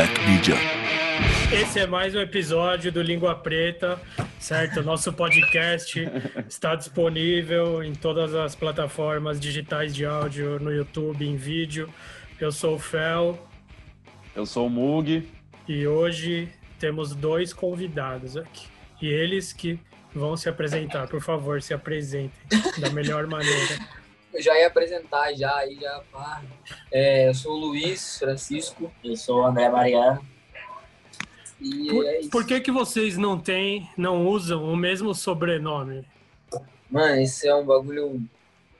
Black Media. Esse é mais um episódio do Língua Preta, certo? Nosso podcast está disponível em todas as plataformas digitais de áudio, no YouTube, em vídeo. Eu sou o Fel Eu sou o Mug. e hoje temos dois convidados aqui. E eles que vão se apresentar. Por favor, se apresentem da melhor maneira. Eu já ia apresentar, já, aí já. pá. É, eu sou o Luiz Francisco. Eu sou o André Mariano. E Por, é isso. por que, que vocês não têm, não usam o mesmo sobrenome? Mano, esse é um bagulho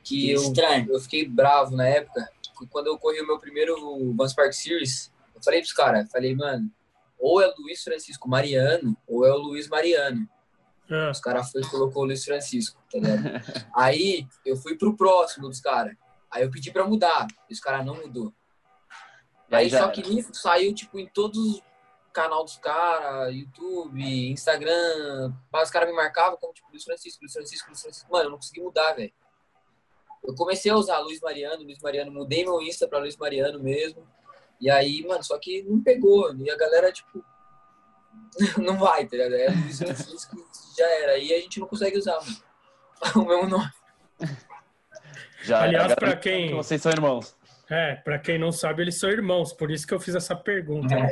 que eu, Estranho. eu fiquei bravo na época. Quando eu corri o meu primeiro Vans Park Series, eu falei pros caras, falei, mano, ou é o Luiz Francisco Mariano, ou é o Luiz Mariano. Ah, Os caras foi e colocou o Luiz Francisco, tá ligado? Aí eu fui pro próximo dos caras. Aí eu pedi pra mudar. E os caras não mudou. Aí Aí só era. que nisso saiu, tipo, em todos os canal dos caras, YouTube, Instagram. Mas os caras me marcavam como, tipo, Luiz Francisco, Luiz Francisco, Luiz Francisco. Mano, eu não consegui mudar, velho. Eu comecei a usar Luiz Mariano, Luiz Mariano. Mudei meu Insta pra Luiz Mariano mesmo. E aí, mano, só que não pegou. E a galera, tipo, não vai, tá ligado? É Luiz Francisco, já era. E a gente não consegue usar. O mesmo nome. Já Aliás, garantido quem- que Vocês são irmãos. é, pra quem não sabe, eles são irmãos, por isso que eu fiz essa pergunta. né?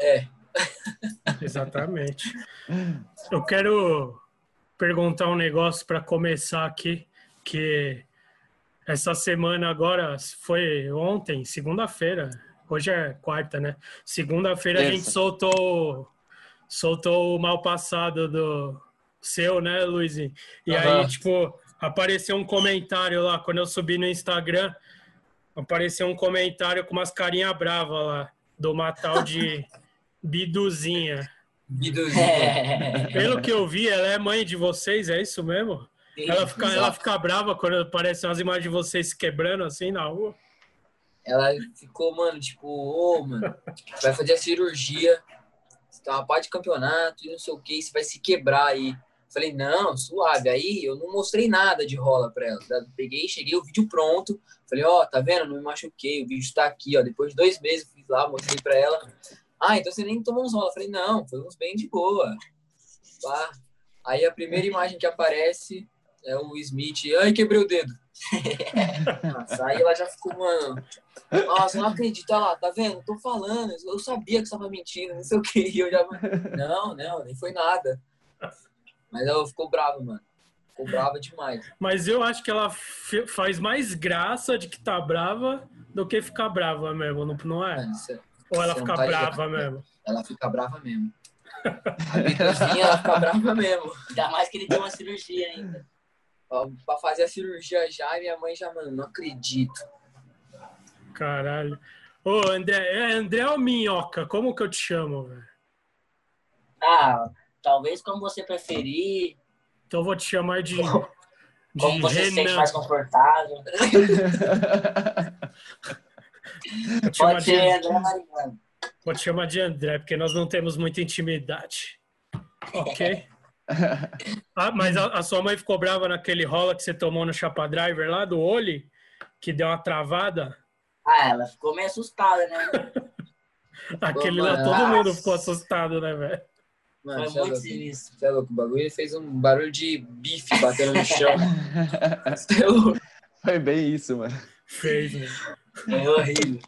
É. Exatamente. Eu quero perguntar um negócio para começar aqui, que essa semana agora foi ontem, segunda-feira. Hoje é quarta, né? Segunda-feira a gente soltou soltou o mal passado do seu, né, Luizinho? E aí, Aham. tipo, apareceu um comentário lá quando eu subi no Instagram, apareceu um comentário com umas carinha brava lá do uma tal de Biduzinha. Biduzinho. É. Pelo que eu vi, ela é mãe de vocês, é isso mesmo? Ela fica, ela fica brava quando aparecem umas imagens de vocês se quebrando assim na rua. Ela ficou, mano, tipo, ô, mano, vai fazer a cirurgia, você tá uma parte de campeonato e não sei o que, você vai se quebrar aí. Falei, não, suave. Aí eu não mostrei nada de rola pra ela. Peguei, cheguei, o vídeo pronto. Falei, ó, tá vendo? Não me machuquei, o vídeo tá aqui, ó. Depois de dois meses, fiz lá, mostrei pra ela. Ah, então você nem tomou uns rola. Falei, não, foi uns bem de boa. Pá. Aí a primeira imagem que aparece é o Smith. Ai, quebrei o dedo. Nossa, aí ela já ficou, mano. Nossa, não acredito, olha lá, tá vendo? Tô falando, eu sabia que você tava mentindo, não sei o que. Eu já. Não, não, nem foi nada. Mas ela ficou brava, mano. Ficou brava demais. Mas eu acho que ela faz mais graça de que tá brava do que ficar brava mesmo, não, não é? Mano, é- Ou ela não fica tá brava ligado. mesmo? ela fica brava mesmo. A Bituzinha, ela fica brava mesmo. Ainda mais que ele tem uma cirurgia ainda. Pra fazer a cirurgia já, e minha mãe já, mano, não acredito. Caralho. Ô, André, é André ou Minhoca? Como que eu te chamo, velho? Ah, talvez como você preferir, Então eu vou te chamar de, de como você se sente Renan. mais confortável. Te chamar Pode de- ser André Mariano. Vou te chamar de André, porque nós não temos muita intimidade. Ok? Ah, mas a, a sua mãe ficou brava naquele rola que você tomou no Chapa Driver lá do Oli, que deu uma travada? Ah, ela ficou meio assustada, né? Aquele lá, todo mundo ficou assustado, né, velho? Mano, Foi é muito sinistro. Você é louco, o bagulho ele fez um barulho de bife batendo no chão. Você é louco. Foi bem isso, mano. Fez, né? Foi horrível.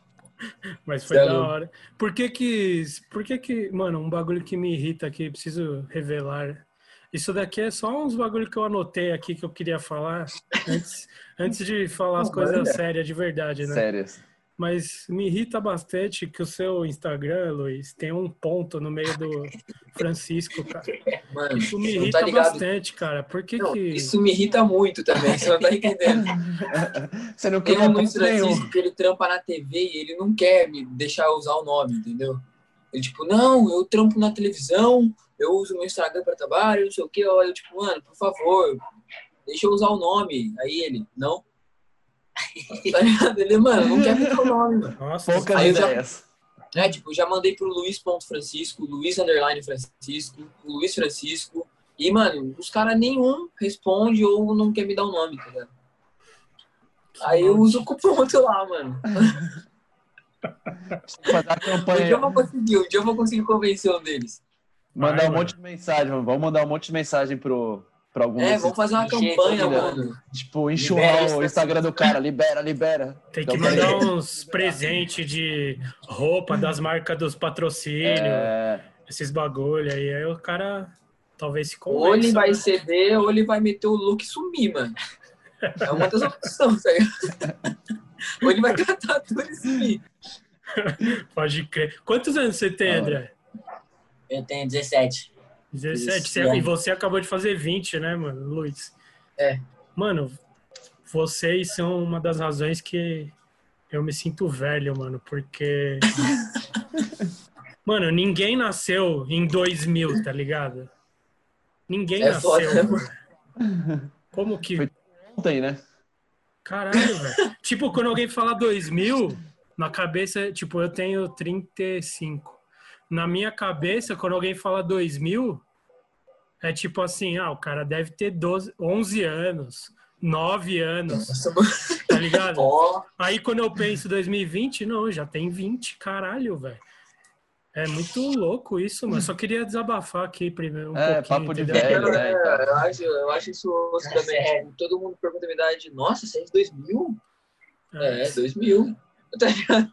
Mas foi é da louco. hora. Por que que, por que que, mano, um bagulho que me irrita aqui, preciso revelar. Isso daqui é só uns bagulho que eu anotei aqui que eu queria falar antes, antes de falar as coisas sérias de verdade, né? Sérias. Mas me irrita bastante que o seu Instagram, Luiz, tem um ponto no meio do Francisco, cara. Mano, Isso me irrita tá bastante, cara. Por que Não, que... isso me irrita muito também, você não tá entendendo. Você não Tem queria um Luiz. Francisco que ele trampa na TV e ele não quer me deixar usar o nome, entendeu? Ele, tipo, não, eu trampo na televisão, eu uso meu Instagram pra trabalho, não sei o quê. Eu, eu, tipo, mano, por favor, deixa eu usar o nome. Aí ele, não. Tá ligado? Ele, mano, não quer me dar o nome, mano. Nossa, Poucas Aí eu já- ideias. É, tipo, já mandei pro Luiz.francisco, Luiz Underline Francisco, Luiz Francisco. E, mano, os caras nenhum responde ou não quer me dar o nome, tá ligado? Aí eu uso o ponto lá, mano. Fazer a Um dia eu campanha, vou conseguir, um dia eu vou conseguir convencer um deles. mandar Vai, um mano. monte de mensagem, mano. Vamos mandar um monte de mensagem pro, algum É, vamos fazer uma campanha, mano. Tipo, enxurrar o Instagram do cara. Libera, libera. Tem que Então, mandar uns presentes de roupa das marcas dos patrocínios, É, esses bagulho aí. Aí o cara talvez se convença. Ou ele vai né? ceder, ou ele vai meter o look e sumir, mano. É uma das opções, tá ligado? Ou ele vai catar tudo e sumir. Pode crer. Quantos anos você tem, Ah, André? Eu tenho 17. 17. Isso, Você- é. E você acabou de fazer 20, né, mano, Luiz? É. Mano, vocês são uma das razões que eu me sinto velho, mano, porque. mano, ninguém nasceu em 2000, tá ligado? Ninguém É nasceu. foda, né, mano. Como que. Foi- ontem, né? Caralho, velho. tipo, quando alguém fala 2000, na cabeça, tipo, eu tenho 35. Na minha cabeça, quando alguém fala 2000, é tipo assim, ah, o cara deve ter 12, 11 anos, 9 anos, Nossa, tá ligado? Ó, Aí quando eu penso 2020, não, já tem 20, caralho, velho. É muito louco isso, mano. Só queria desabafar aqui primeiro um É, pouquinho, papo de velho, né? É, eu, acho, eu acho isso osso É também. Tipo, todo mundo pergunta a minha idade. Nossa, você é de 2000? É. É, 2000. Tá ligado?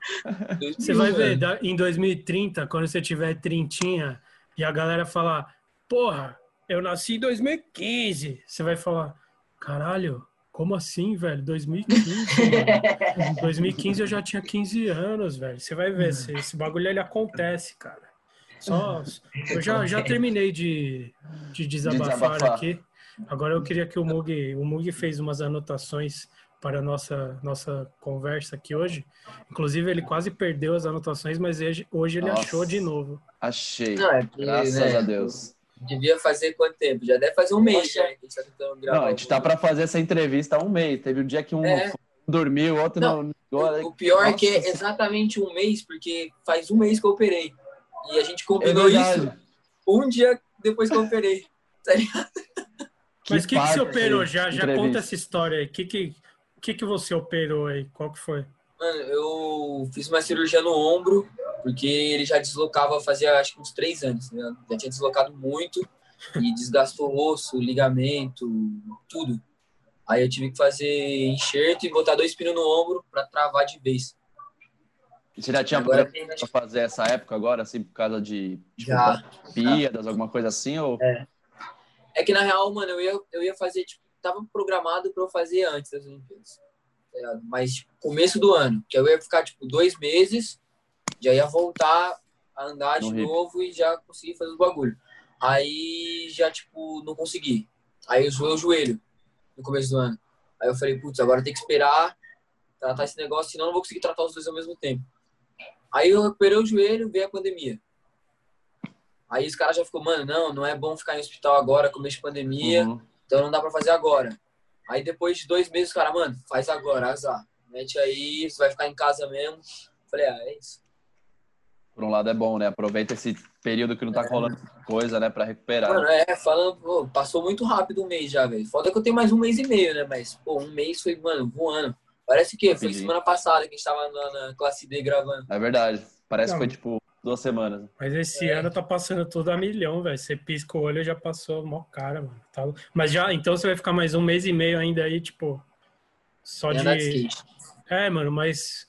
2000, Você vai ver, da- em 2030, quando você tiver trintinha e a galera falar, porra, eu nasci em 2015. Você vai falar, caralho, como assim, velho? 2015, mano. Em 2015 eu já tinha 15 anos, velho. Você vai ver, esse, esse bagulho ele acontece, cara. Só, eu já, já terminei de, de desabafar, desabafar. aqui. Agora eu queria que o Mug, o Mug fez umas anotações para a nossa, nossa conversa aqui hoje. Inclusive, ele quase perdeu as anotações, mas hoje, hoje ele Nossa. achou de novo. Achei. Não, é porque, Graças né, a Deus. Devia fazer quanto tempo? Já deve fazer um mês já que a gente tá tentando gravar. Não, a gente tá pra fazer essa entrevista há um mês. Teve um dia que um É. dormiu, o outro Não, não. ligou. O pior é que Nossa. é exatamente um mês, porque faz um mês que eu operei. E a gente É combinou verdade. isso um dia depois que eu operei. Tá ligado? Mas o que, que você operou? Já, já entrevista. conta essa história aí. O que, que, que, que você operou aí? Qual que foi? Mano, eu fiz uma cirurgia no ombro, porque ele já deslocava fazia acho que uns três anos, né? Já tinha deslocado muito e desgastou osso, ligamento, tudo. Aí eu tive que fazer enxerto e botar dois pinos no ombro pra travar de vez. Você já tinha Agora tem, pra fazer essa época agora, assim, por causa de tipo, Já. Alguma coisa assim? Ou... É que na real, mano, eu ia, eu ia fazer, tipo, tava programado pra eu fazer antes das Olimpíadas. tá? Mas, tipo, começo do ano, que eu ia ficar, tipo, dois meses, já ia voltar a andar No de hip. novo e já conseguir fazer os bagulho. Aí já, tipo, não consegui. Aí eu zoei o joelho no começo do ano. Aí eu falei, putz, agora tem que esperar tratar esse negócio, senão eu não vou conseguir tratar os dois ao mesmo tempo. Aí eu recuperei o joelho, veio a pandemia. Aí os caras já ficou, mano, não, não é bom ficar em hospital agora, começo de pandemia, Uhum. Então não dá pra fazer agora. Aí depois de dois meses, o cara, mano, faz agora, azar. Mete aí, você vai ficar em casa mesmo. Falei, ah, é isso. Por um lado é bom, né? Aproveita esse período que não tá rolando coisa, né? Pra recuperar. Mano, é, falando, pô, passou muito rápido um mês já, velho. Foda que eu tenho mais um mês e meio, né? Mas, pô, um mês foi, mano, voando. Parece que foi semana passada que a gente tava na, na classe D gravando. É verdade. Parece Não. que foi tipo duas semanas. Mas esse É. ano tá passando tudo a milhão, velho. Você pisca o olho já passou mó cara, mano. Tá- Mas já, então você vai ficar mais um mês e meio ainda aí, tipo, só E de. de. É, mano, mas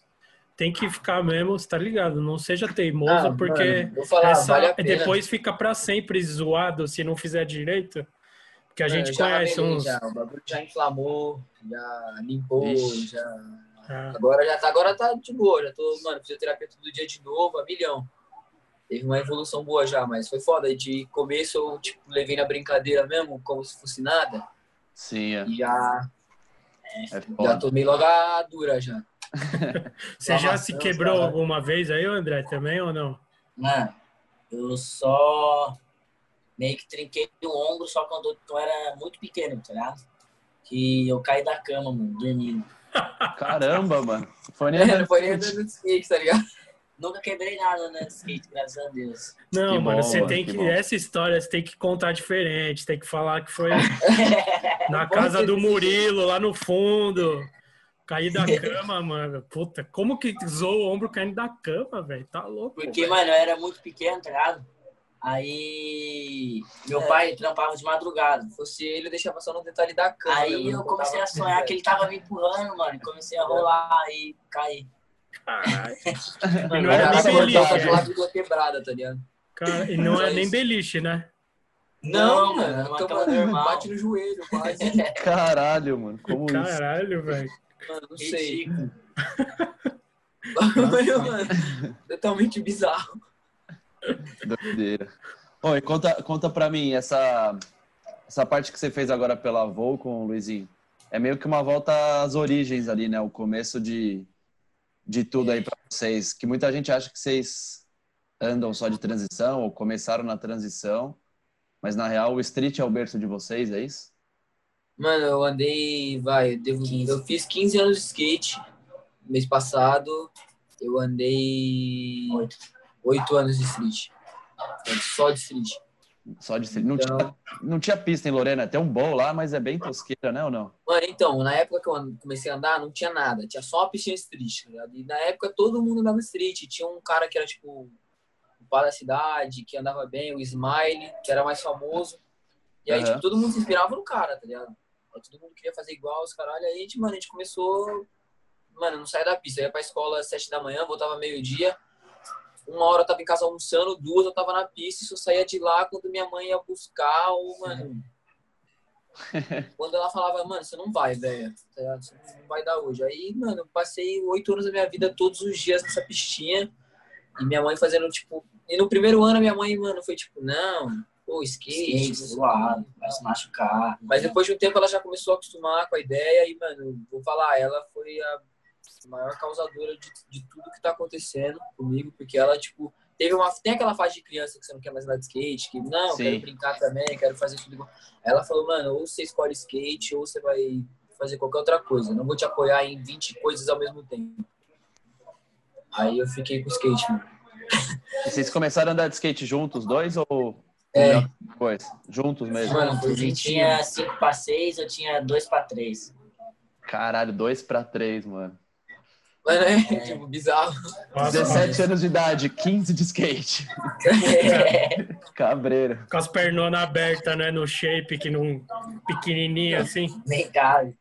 tem que ficar mesmo, você tá ligado? Não seja teimoso, Ah, porque mano, vou falar, essa vale a pena. depois fica pra sempre zoado se não fizer direito. Porque a Mano, gente já conhece uns. Já, o bagulho já inflamou, já limpou, Ixi. já. Ah, Agora já tá, agora tá de boa, já tô, mano, fisioterapia todo dia de novo, a milhão. Teve uma evolução boa já, mas foi foda. De começo eu, tipo, levei na brincadeira mesmo, como se fosse nada. Sim, é. E já, É já foda. tomei logo a dura já. Você já se quebrou cara. alguma vez aí, André, também ou não? Mano, eu só meio que trinquei o ombro só quando eu era muito pequeno, tá ligado? Que eu caí da cama, mano, dormindo. Caramba, mano. Foi nem É, não foi nem andando de skate, tá ligado? Nunca quebrei nada né, de skate, graças a Deus. Não, Que mano, bom, você mano, tem que que. Essa história você tem que contar diferente, tem que falar que foi na casa do Murilo, lá no fundo. Cair da cama, mano. Puta, como que zoou o ombro caindo da cama, velho? Tá louco. Porque, velho. mano, eu era muito pequeno, tá ligado? Aí meu É. pai trampava de madrugada. Se fosse ele, eu deixava só no detalhe da cama. né, Aí mano? eu comecei a sonhar que ele tava me empurrando, mano. Comecei a rolar e cair. Caralho. E não era Cara, nem beliche, né? quebrada, tá ligado? Cara, e não é Só nem beliche, né? Não, Não, mano, mano. uma a cama normal. bate no joelho, quase. Caralho, mano. Como isso? Caralho, velho. Mano, não sei. Mano, totalmente bizarro. Doideira. E conta, conta pra mim, essa, essa parte que você fez agora pela Volcom, Luizinho, é meio que uma volta às origens ali, né? O começo de, de tudo aí pra vocês. Que muita gente acha que vocês andam só de transição ou começaram na transição, mas na real o street é o berço de vocês, é isso? Mano, eu andei, vai, eu, devo- 15. eu fiz 15 anos de skate mês passado. Eu andei Oito. 8 anos de street. Só de street. Só de street. Não, Então, tinha, não tinha pista em Lorena, tem um bowl lá, mas é bem tosqueira, né ou não? Mano, então, na época que eu comecei a andar, não tinha nada. Tinha só uma piscina street, tá ligado? E na época todo mundo andava street. Tinha um cara que era, tipo, o pai da cidade, que andava bem, o Smile, que era mais famoso. E aí, Aham. tipo, todo mundo se inspirava no cara, tá ligado? Todo mundo queria fazer igual os caralho. Aí, a gente, mano, a gente começou... Mano, não saía da pista. Eu ia pra escola às sete da manhã, voltava meio-dia. Uma hora eu tava em casa almoçando, duas eu tava na pista e só saía de lá quando minha mãe ia buscar ou, mano... Quando ela falava, mano, você não vai, velho. tá? Você não vai dar hoje. Aí, mano, eu passei oito anos da minha vida todos os dias nessa pistinha. E minha mãe fazendo, tipo. E no primeiro ano, minha mãe, mano, foi tipo, não, pô, skate. Skate, zoado, vai se machucar. Mas depois de um tempo ela já começou a acostumar com a ideia. E, mano, vou falar, ela foi a maior causadora de, de tudo que tá acontecendo comigo. Porque ela, tipo, teve uma. Tem aquela fase de criança que você não quer mais andar de skate, que não, Sim. quero brincar também, quero fazer tudo igual. Ela falou, mano, ou você escolhe skate, ou você vai fazer qualquer outra coisa. Não vou te apoiar em 20 coisas ao mesmo tempo. Aí eu fiquei com o skate, mano. E vocês começaram a andar de skate juntos, dois, ou É. depois? Juntos mesmo? Mano, foi A gente juntinho. tinha 5 para 6, eu tinha 2 para 3. Caralho, dois pra três, mano. Mano, é, tipo, bizarro. Nossa, 17 anos de idade, 15 de skate. Cabreira. Com as pernonas abertas, né? No shape, que não. pequenininho assim. Nem cabe.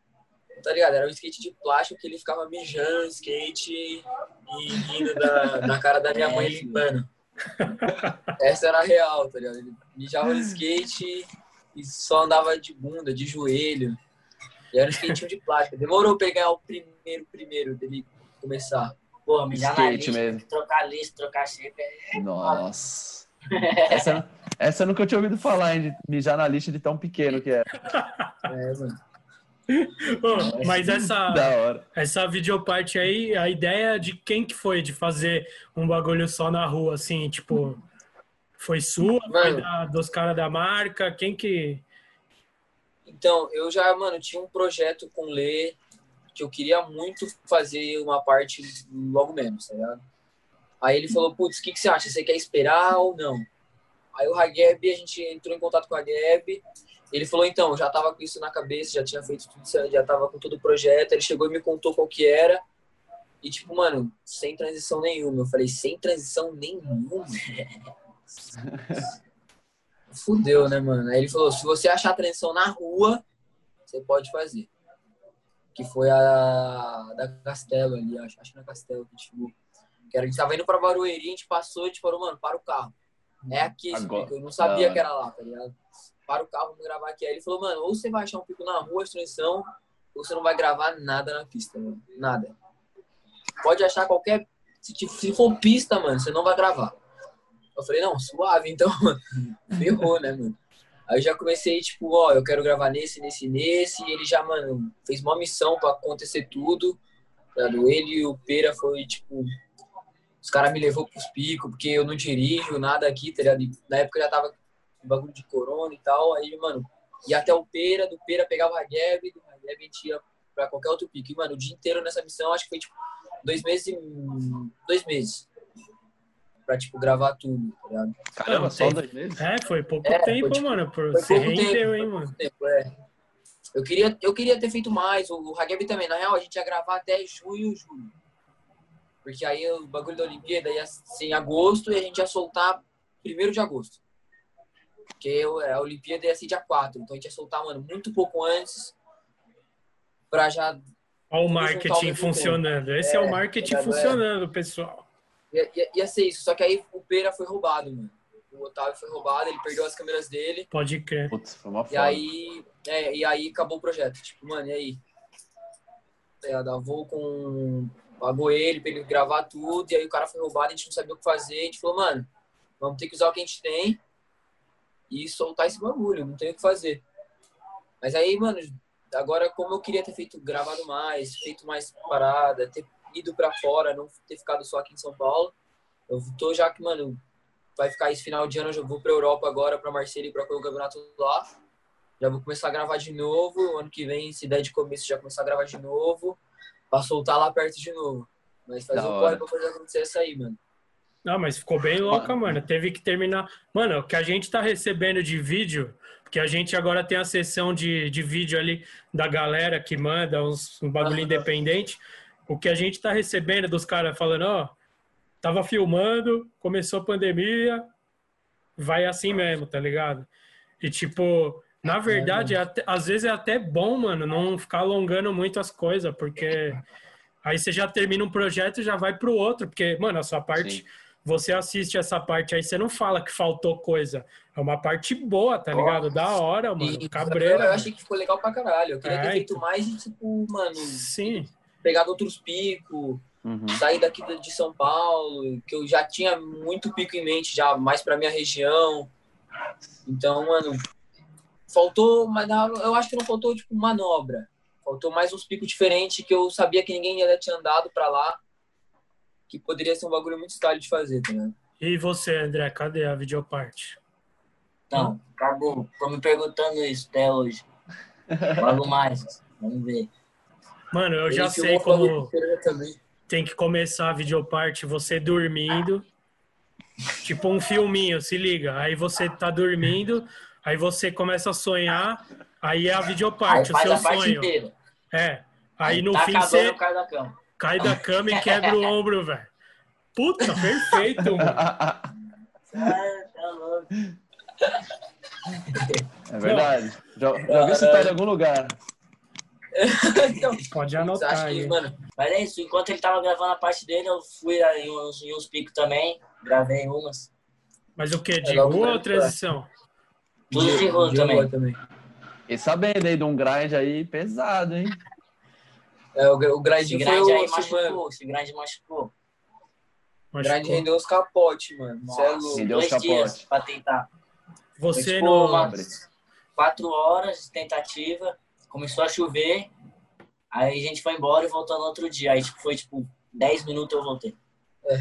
Tá ligado? Era um skate de plástico que ele ficava mijando o skate e rindo da, da cara da minha mãe É, limpando. Essa era a real, tá ligado? Ele mijava no skate e só andava de bunda, de joelho. E era um skatinho de plástico. Demorou pra pegar o primeiro, primeiro dele começar. Porra, mijar na lista, mesmo. trocar lista, trocar shape. é- Nossa. Essa, essa eu nunca tinha ouvido falar, hein? De mijar na lixa de tão pequeno que é. É, mano. Ô, mas essa, Da hora. essa videoparte aí, a ideia de quem que foi de fazer um bagulho só na rua, assim, tipo. Foi sua? Foi da- dos caras da marca? Quem que. Então, eu já, mano, tinha um projeto com o Lê que eu queria muito fazer uma parte logo menos, tá ligado? Aí ele falou, putz, o que, que você acha? Você quer esperar ou não? Aí o Hageb, a gente entrou em contato com o Hageb, ele falou, então, já tava com isso na cabeça, já tinha feito tudo, isso, já tava com todo o projeto, ele chegou e me contou qual que era, e tipo, mano, sem transição nenhuma. Eu falei, sem transição nenhuma? Fudeu, né, mano? Aí ele falou, se você achar transição na rua, você pode fazer. Que foi a da Castelo ali, acho, acho que na Castelo que a gente chegou. Que era, a gente tava indo pra Barueri, a gente passou e a gente falou, mano, para o carro. É aqui esse Agora. pico, eu não sabia Da que era lá, tá ligado? Para o carro, vamos gravar aqui. Aí ele falou, mano, ou você vai achar um pico na rua, transição, ou você não vai gravar nada na pista, mano. Nada. Pode achar qualquer. Se, te- se for pista, mano, você não vai gravar. Eu falei, não, suave, então, mano. Ferrou, né, mano? Aí já comecei, tipo, ó, eu quero gravar nesse, nesse, nesse. E ele já, mano, fez uma missão pra acontecer tudo. tá? Ele e o Pera foi, tipo. Os caras me levou pros picos, porque eu não dirijo nada aqui, tá ligado? Na época já tava com bagulho de corona e tal. Aí, mano, ia até o Pera, do Pera pegava o Hageb, do a gente ia pra qualquer outro pico. E, mano, o dia inteiro nessa missão, acho que foi, tipo, dois meses e... Dois meses. Pra, tipo, gravar tudo, tá ligado? Caramba, Não, só dois meses? É, foi pouco É, tempo, foi, tipo, mano. Por... Foi Você rendeu, tempo, hein, mano. tempo, é. Eu queria, eu queria ter feito mais, o, o Hageb também. Na real, a gente ia gravar até junho, julho. Porque aí o bagulho da Olimpíada ia ser em agosto e a gente ia soltar primeiro de agosto. Porque a Olimpíada ia ser dia 4. Então a gente ia soltar, mano, muito pouco antes pra já. Olha o marketing funcionando. Esse é, é, o marketing é, funcionando, pessoal. Ia, ia, ia ser isso. Só que aí o Pera foi roubado, mano. O Otávio foi roubado, ele perdeu as câmeras dele. Pode crer. Putz, foi uma E aí, é, e aí acabou o projeto. Tipo, mano, e aí? É, da voo com. Pagou ele pra ele gravar tudo, e aí o cara foi roubado, a gente não sabia o que fazer. A gente falou, mano, vamos ter que usar o que a gente tem e soltar esse bagulho, não tem o que fazer. Mas aí, mano, agora como eu queria ter feito, gravado mais, feito mais parada, ter ido para fora, não ter ficado só aqui em São Paulo, eu tô já que, mano, vai ficar esse final de ano, eu já vou pra Europa agora, pra Marselha e pra o campeonato lá. Já vou começar a gravar de novo. Ano que vem, se der de começo, já começar a gravar de novo. Pra soltar lá perto de novo. Mas fazer um corre pra fazer acontecer essa aí, mano. Não, mas ficou bem louca, mano. Teve que terminar. Mano, o que a gente tá recebendo de vídeo, porque a gente agora tem a sessão de, de vídeo ali da galera que manda uns, um bagulho independente. O que a gente tá recebendo dos caras falando, ó, tava filmando, começou a pandemia, vai assim mesmo, tá ligado? E tipo, na é, verdade, é, até, às vezes é até bom, mano, não ficar alongando muito as coisas, porque aí você já termina um projeto e já vai pro outro, porque, mano, a sua parte, Sim. você assiste essa parte aí, você não fala que faltou coisa. É uma parte boa, tá ligado? Da hora, mano. E, cabreira. Eu achei que ficou legal pra caralho. Eu queria é, ter feito então. mais de, tipo, mano. Sim. Pegado outros picos. Uhum. Sair daqui de São Paulo, que eu já tinha muito pico em mente, já mais pra minha região. Então, mano, faltou, mas eu acho que não faltou tipo manobra. Faltou mais uns picos diferentes que eu sabia que ninguém ainda tinha andado para lá, que poderia ser um bagulho muito style de fazer, tá ligado? E você, André, cadê a videoparte? Não, acabou. Tô me perguntando isso até hoje. Logo mais, vamos ver. Mano, eu já sei como tem que começar a videoparte você dormindo. Tipo um filminho, se liga. Aí você tá dormindo, Aí você começa a sonhar, aí é a videoparte, aí o seu sonho. É. Aí, aí no tá fim você cai da cama. Cai da cama e quebra o ombro, velho. Puta, perfeito, mano. É verdade. Já, já vi esse pai em algum lugar. Então, Pode anotar aí. mano, mas é isso. Enquanto ele tava gravando a parte dele, eu fui em uns, em uns picos também. Gravei umas. Mas o que? De é rua ou transição? Tudo de rua também. também. E sabendo aí de um grind aí pesado, hein? É, o, o grind, esse grind aí machucou, esse grind machucou. O grind rendeu os capotes, mano. Nossa, é louco. Rendeu os capotes. pra tentar. Você Foi, tipo, não... Quatro horas de tentativa, começou a chover, aí a gente foi embora e voltou no outro dia. Aí tipo, foi tipo 10 minutos eu voltei. É.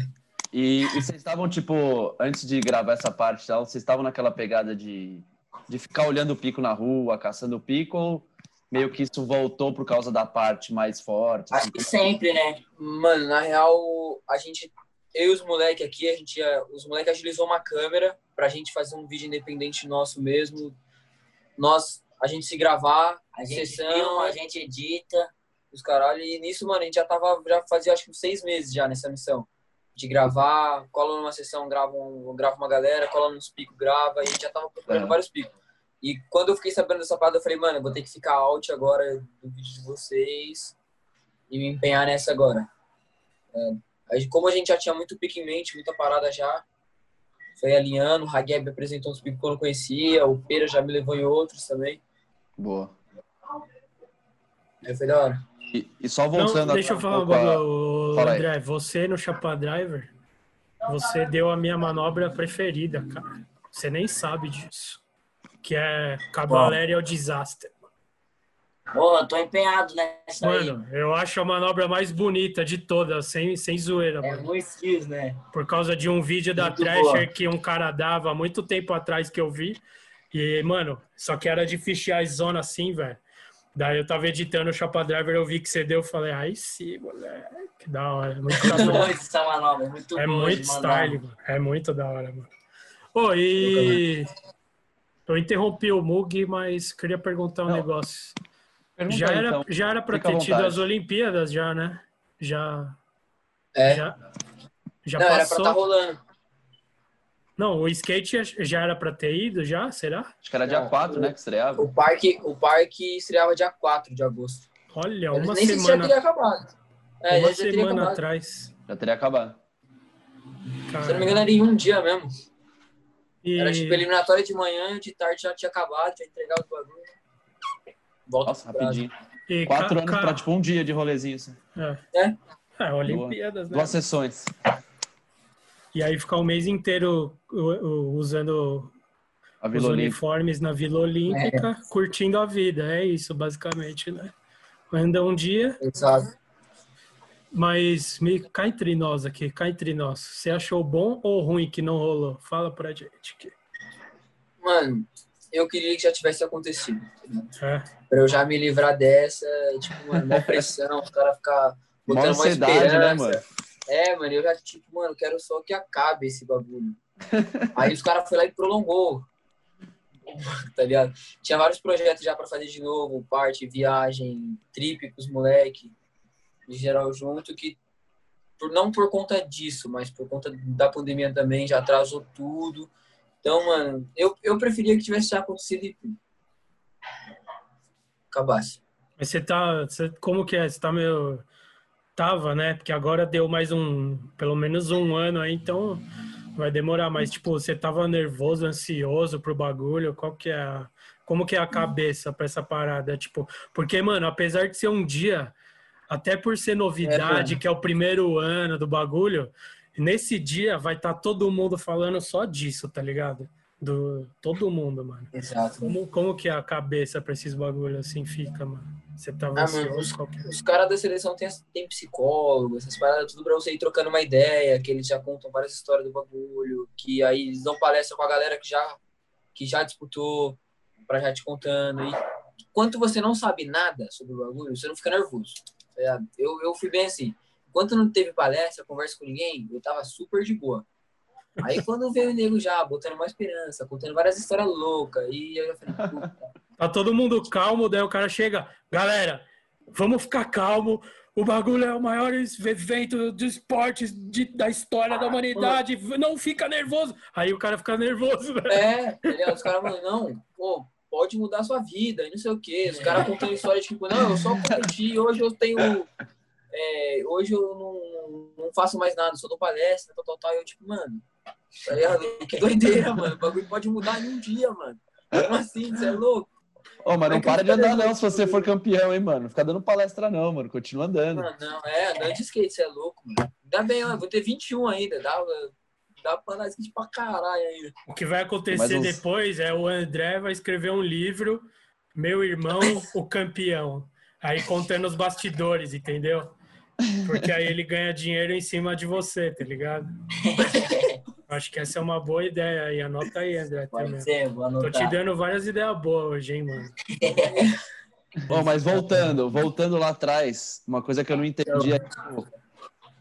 E, e vocês estavam, tipo, antes de gravar essa parte, vocês estavam naquela pegada de de ficar olhando o pico na rua, caçando o pico, ou meio que isso voltou por causa da parte mais forte? Acho assim? que sempre, né? Mano, na real, a gente, eu e os moleques aqui, a gente, os moleques agilizou uma câmera pra gente fazer um vídeo independente nosso mesmo. Nós, a gente se gravar, a gente sessão, filma, a gente edita. Os caralho, e nisso, mano, a gente já tava, já fazia acho que uns seis meses já nessa missão de gravar, cola numa sessão, grava, um, grava uma galera, cola nos picos, grava, e a gente já tava procurando é. vários picos. E quando eu fiquei sabendo dessa parada, eu falei, mano, eu vou ter que ficar out agora do vídeo de vocês e me empenhar nessa agora. É, como a gente já tinha muito pique em mente, muita parada já, foi alinhando, o Hageb apresentou uns picos que eu não conhecia, o Pera já me levou em outros também. Boa. Da hora. E, e só voltando... Não, deixa eu falar um bagulho, André. Você no Chapa Driver, você deu a minha manobra preferida, cara. Você nem sabe disso. Que é Cavaleiro Disaster. Porra, tô empenhado nessa Mano, aí. eu acho a manobra mais bonita de todas, sem, sem zoeira, é mano. skills, né? Por causa de um vídeo da muito Thrasher boa. que um cara dava muito tempo atrás que eu vi. E, mano, só que era de fichar zona assim, velho. Daí eu tava editando o Chapa Driver, eu vi que você deu, falei, ai sim, moleque, que da hora. Muito, muito boa essa manobra, muito É muito style, mano. É muito da hora, mano. Ô, e... Eu interrompi o Mug, mas queria perguntar um Não. negócio. Pergunta Já aí, era, então. já era pra Fica ter tido as Olimpíadas, já, né? Já. É. Já, já não, era pra passou. estar rolando. Não, o skate já era pra ter ido, já? Será? Acho que era dia Não, 4, o- né? Que estreava. O parque, o parque estreava dia 4 de agosto. Olha, Eu uma nem sei se já semana, teria acabado. É, uma semana acabado. atrás. Já teria acabado. Cara. Se eu não me engano, era em um dia mesmo. E- Era tipo eliminatória de manhã, de tarde já tinha acabado, já entregava o bagulho. Volta Nossa, rapidinho. e Quatro ca- anos ca- pra tipo um dia de rolezinho. Assim. É. É. É, Olimpíadas, né? Duas sessões. E aí ficar o mês inteiro usando A os uniformes na Vila Olímpica, curtindo a vida. É isso, basicamente, né? Anda um dia, Exato. mas me cá entre nós aqui, cá entre nós. Você achou bom ou ruim que não rolou? Fala pra gente. aqui. Mano, eu queria que já tivesse acontecido. entendeu? É. Pra eu já me livrar dessa, tipo, mano, mó pressão, os caras ficar Mó botando uma ansiedade, esperança. né, mano? É, mano, eu já, tipo, mano, quero só que acabe esse bagulho. Aí os caras foram lá e prolongou. Tá ligado? Tinha vários projetos já pra fazer de novo, parte, viagem, trip com os moleque, em geral junto, que por, não por conta disso, mas por conta da pandemia também, já atrasou tudo. Então, mano, eu, eu preferia que tivesse já acontecido e acabasse. Mas você tá. Você, como que é? Você tá meio. Tava, né? Porque agora deu mais um. Pelo menos um ano aí, então vai demorar. Mas, tipo, você tava nervoso, ansioso pro bagulho? Qual que é a. Como que é a cabeça pra essa parada? Tipo, porque, mano, apesar de ser um dia, até por ser novidade, É, que é o primeiro ano do bagulho, nesse dia vai estar todo mundo falando só disso, tá ligado? Do, todo mundo, mano. Exato. Como, como que a cabeça pra esses bagulhos assim fica, mano? Você tava Ah, mano, ansioso? Qual que é? Os caras da seleção tem, tem psicólogo, essas paradas tudo pra você ir trocando uma ideia, que eles já contam várias histórias do bagulho, que aí eles dão palestra com a galera que já, que já disputou, pra já te contando. E enquanto você não sabe nada sobre o bagulho, você não fica nervoso. tá? Eu, eu fui bem assim. Enquanto não teve palestra, conversa com ninguém, eu tava super de boa. Aí quando veio o nego já, botando uma esperança, contando várias histórias loucas, e eu já falei, puta, Tá todo mundo calmo, daí o cara chega, galera, vamos ficar calmo. O bagulho é o maior evento de esportes de- da história da humanidade. Não fica nervoso. Aí o cara fica nervoso, né? É, tá? Os caras falam, não, pô, pode mudar a sua vida e não sei o quê. Os caras contando história de tipo, não, eu só competi, hoje eu tenho. é, hoje eu não, não faço mais nada, só dou palestra, tal, tal, tal. E eu, tipo, mano, tá ligado? Que doideira, mano. O bagulho pode mudar em um dia, mano. Como assim? Você é louco? Ô, mas não É para de andar, não, se você for campeão, hein, mano. Não Fica dando palestra, não, mano. Continua andando. Mano, não, é, andando de skate, você é louco, mano. Ainda bem, ó, eu vou ter 21 ainda, dá, dá pra andar skate pra caralho ainda. O que vai acontecer uns- depois é o André vai escrever um livro, Meu Irmão, o Campeão. Aí contando os bastidores, entendeu? Porque aí ele ganha dinheiro em cima de você, tá ligado? Acho que essa é uma boa ideia aí. Anota aí, André. Pode Também. ser, vou Tô te anotar. dando várias ideias boas hoje, hein, mano. Bom, mas voltando, voltando lá atrás, uma coisa que eu não entendi é, tipo,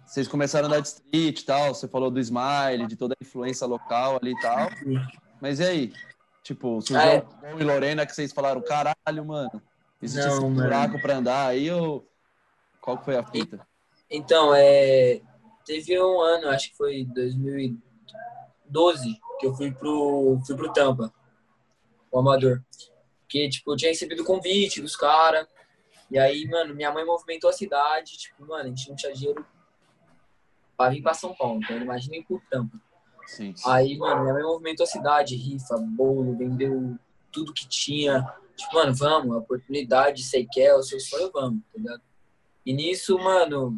vocês começaram a andar de street e tal, você falou do Smile, de toda a influência local ali e tal. Mas e aí? Tipo, surgiu Ah, é. e Lorena que vocês falaram, caralho, mano, existe Não, esse mano. buraco pra andar aí ou qual foi a fita? Então, é, teve um ano, acho que foi 2012, que eu fui pro, fui pro Tampa, o Amador. Que, tipo, eu tinha recebido convite dos caras. E aí, mano, minha mãe movimentou a cidade. Tipo, mano, a gente não tinha dinheiro pra vir pra São Paulo. Então, imagina ir pro Tampa. Sim. Aí, mano, minha mãe movimentou a cidade, rifa, bolo, vendeu tudo que tinha. Tipo, mano, vamos, a oportunidade, sei que é, o seu sonho, vamos, tá ligado? E nisso, mano,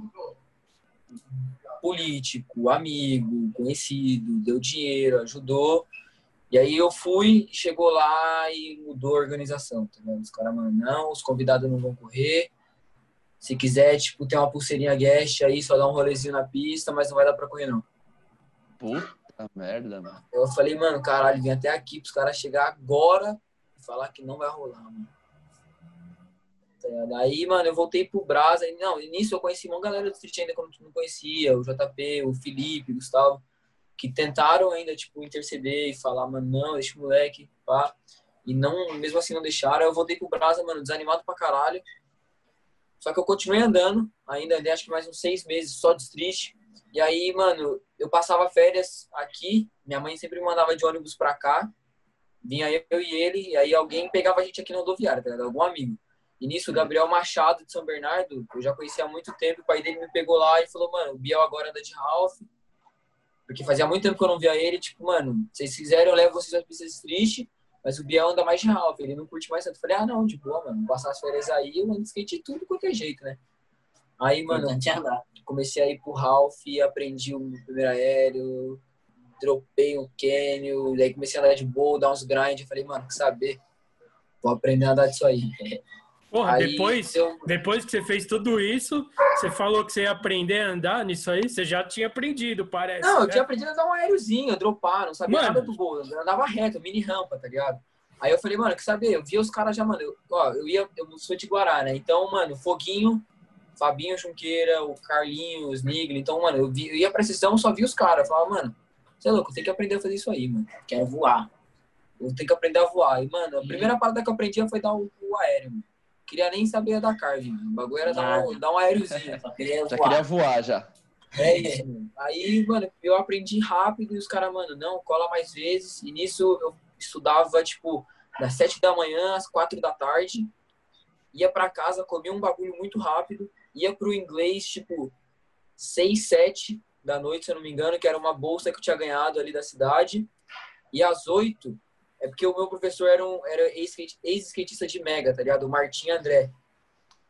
político, amigo, conhecido, deu dinheiro, ajudou. E aí eu fui, chegou lá e mudou a organização, tá ligado? Os caras, mano, não, os convidados não vão correr. Se quiser, tipo, tem uma pulseirinha guest aí, só dá um rolezinho na pista, mas não vai dar pra correr, não. Puta merda, mano. Eu falei, mano, caralho, vim até aqui pros caras chegar agora e falar que não vai rolar, mano. Tá ligado? Aí, mano, eu voltei pro Brasa. e, Não, nisso eu conheci uma galera do Street ainda eu não conhecia, o JP, o Felipe, o Gustavo, que tentaram ainda, tipo, interceder e falar, mano, não, deixa o moleque, pá. E não, mesmo assim não deixaram. Eu voltei pro Brasa, mano, desanimado pra caralho. Só que eu continuei andando, ainda acho que mais uns seis meses só de street. E aí, mano, eu passava férias aqui, minha mãe sempre me mandava de ônibus pra cá. Vinha eu e ele, e aí alguém pegava a gente aqui no rodoviário, tá ligado? Algum amigo. E nisso, o Gabriel Machado de São Bernardo, eu já conhecia há muito tempo, o pai dele me pegou lá e falou, mano, o Biel agora anda de Ralph. Porque fazia muito tempo que eu não via ele, tipo, mano, se vocês quiserem eu levo vocês às pistas tristes, mas o Biel anda mais de Ralph, ele não curte mais tanto. Eu falei, ah, não, de boa, mano, passar as férias aí, eu ando de skate de tudo qualquer jeito, né? Aí, mano, comecei a ir pro Ralph, aprendi o primeiro aéreo, dropei um canyon, daí comecei a andar de boa, dar uns grind, falei, mano, que saber, vou aprender a andar disso aí. Porra, Aí, depois, eu- depois que você fez tudo isso, você falou que você ia aprender a andar nisso aí, você já tinha aprendido, parece. Não, eu né? tinha aprendido a dar um aéreozinho, a dropar, não sabia Mano. nada do voo. Eu andava reto, mini rampa, tá ligado? Aí eu falei, mano, quer saber? Eu via os caras já, mano, eu, ó, eu ia, eu sou de Guará, né? Então, mano, Foguinho, Fabinho Junqueira, o Carlinhos, Nigli. Então, mano, eu, vi, eu ia pra sessão, só via os caras. Eu falava, mano, você é louco, eu tenho que aprender a fazer isso aí, mano. Quero voar. Eu tenho que aprender a voar. E, mano, a primeira parada que eu aprendi foi dar o, o aéreo, mano. Queria nem saber da carve, mano. O bagulho era dar um, dar um aéreozinho. Só queria Já voar. queria voar já. É isso, mano. Aí, mano, eu aprendi rápido e os caras, mano, não, cola mais vezes. E nisso eu estudava, tipo, das sete da manhã às quatro da tarde. Ia pra casa, comia um bagulho muito rápido. Ia pro inglês, tipo, seis, sete da noite, se eu não me engano, que era uma bolsa que eu tinha ganhado ali da cidade. E às oito, é porque o meu professor era, um, era ex-skatista de Mega, tá ligado? O Martim André.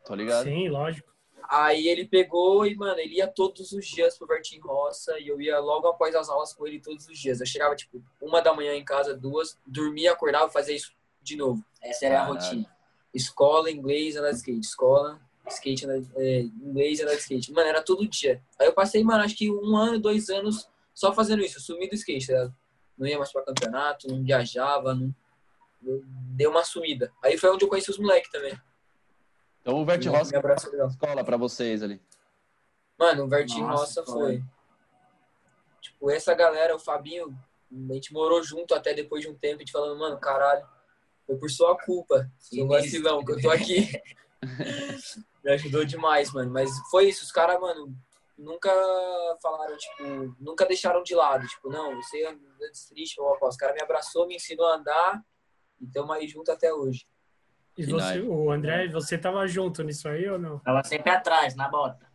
Tô ligado. Sim, lógico. Aí ele pegou e, mano, ele ia todos os dias pro Vertim Roça e eu ia logo após as aulas com ele todos os dias. Eu chegava, tipo, uma da manhã em casa, duas, dormia, acordava e fazia isso de novo. Essa era a Caralho. rotina. Escola, inglês, andar de skate. Escola, skate, andar, é, inglês, andar de skate. Mano, era todo dia. Aí eu passei, mano, acho que um ano, dois anos só fazendo isso. Eu sumi do skate, tá ligado? Não ia mais pra campeonato, não viajava, não... Eu dei uma sumida. Aí foi onde eu conheci os moleques também. Então o Vert Roça abraçou legal. escola pra vocês ali. Mano, o Nossa, Nossa foi. Tipo, essa galera, o Fabinho, a gente morou junto até depois de um tempo, a gente falando, mano, caralho, foi por sua culpa, seu vacilão, que eu tô aqui. Me ajudou demais, mano. Mas foi isso, os caras, mano, nunca falaram, tipo, nunca deixaram de lado. Tipo, não, você anda de street, ó, pô, os caras me abraçou, me ensinou a andar e estamos aí junto até hoje. E você, o André, você tava junto nisso aí ou não? Tava sempre atrás, na bota.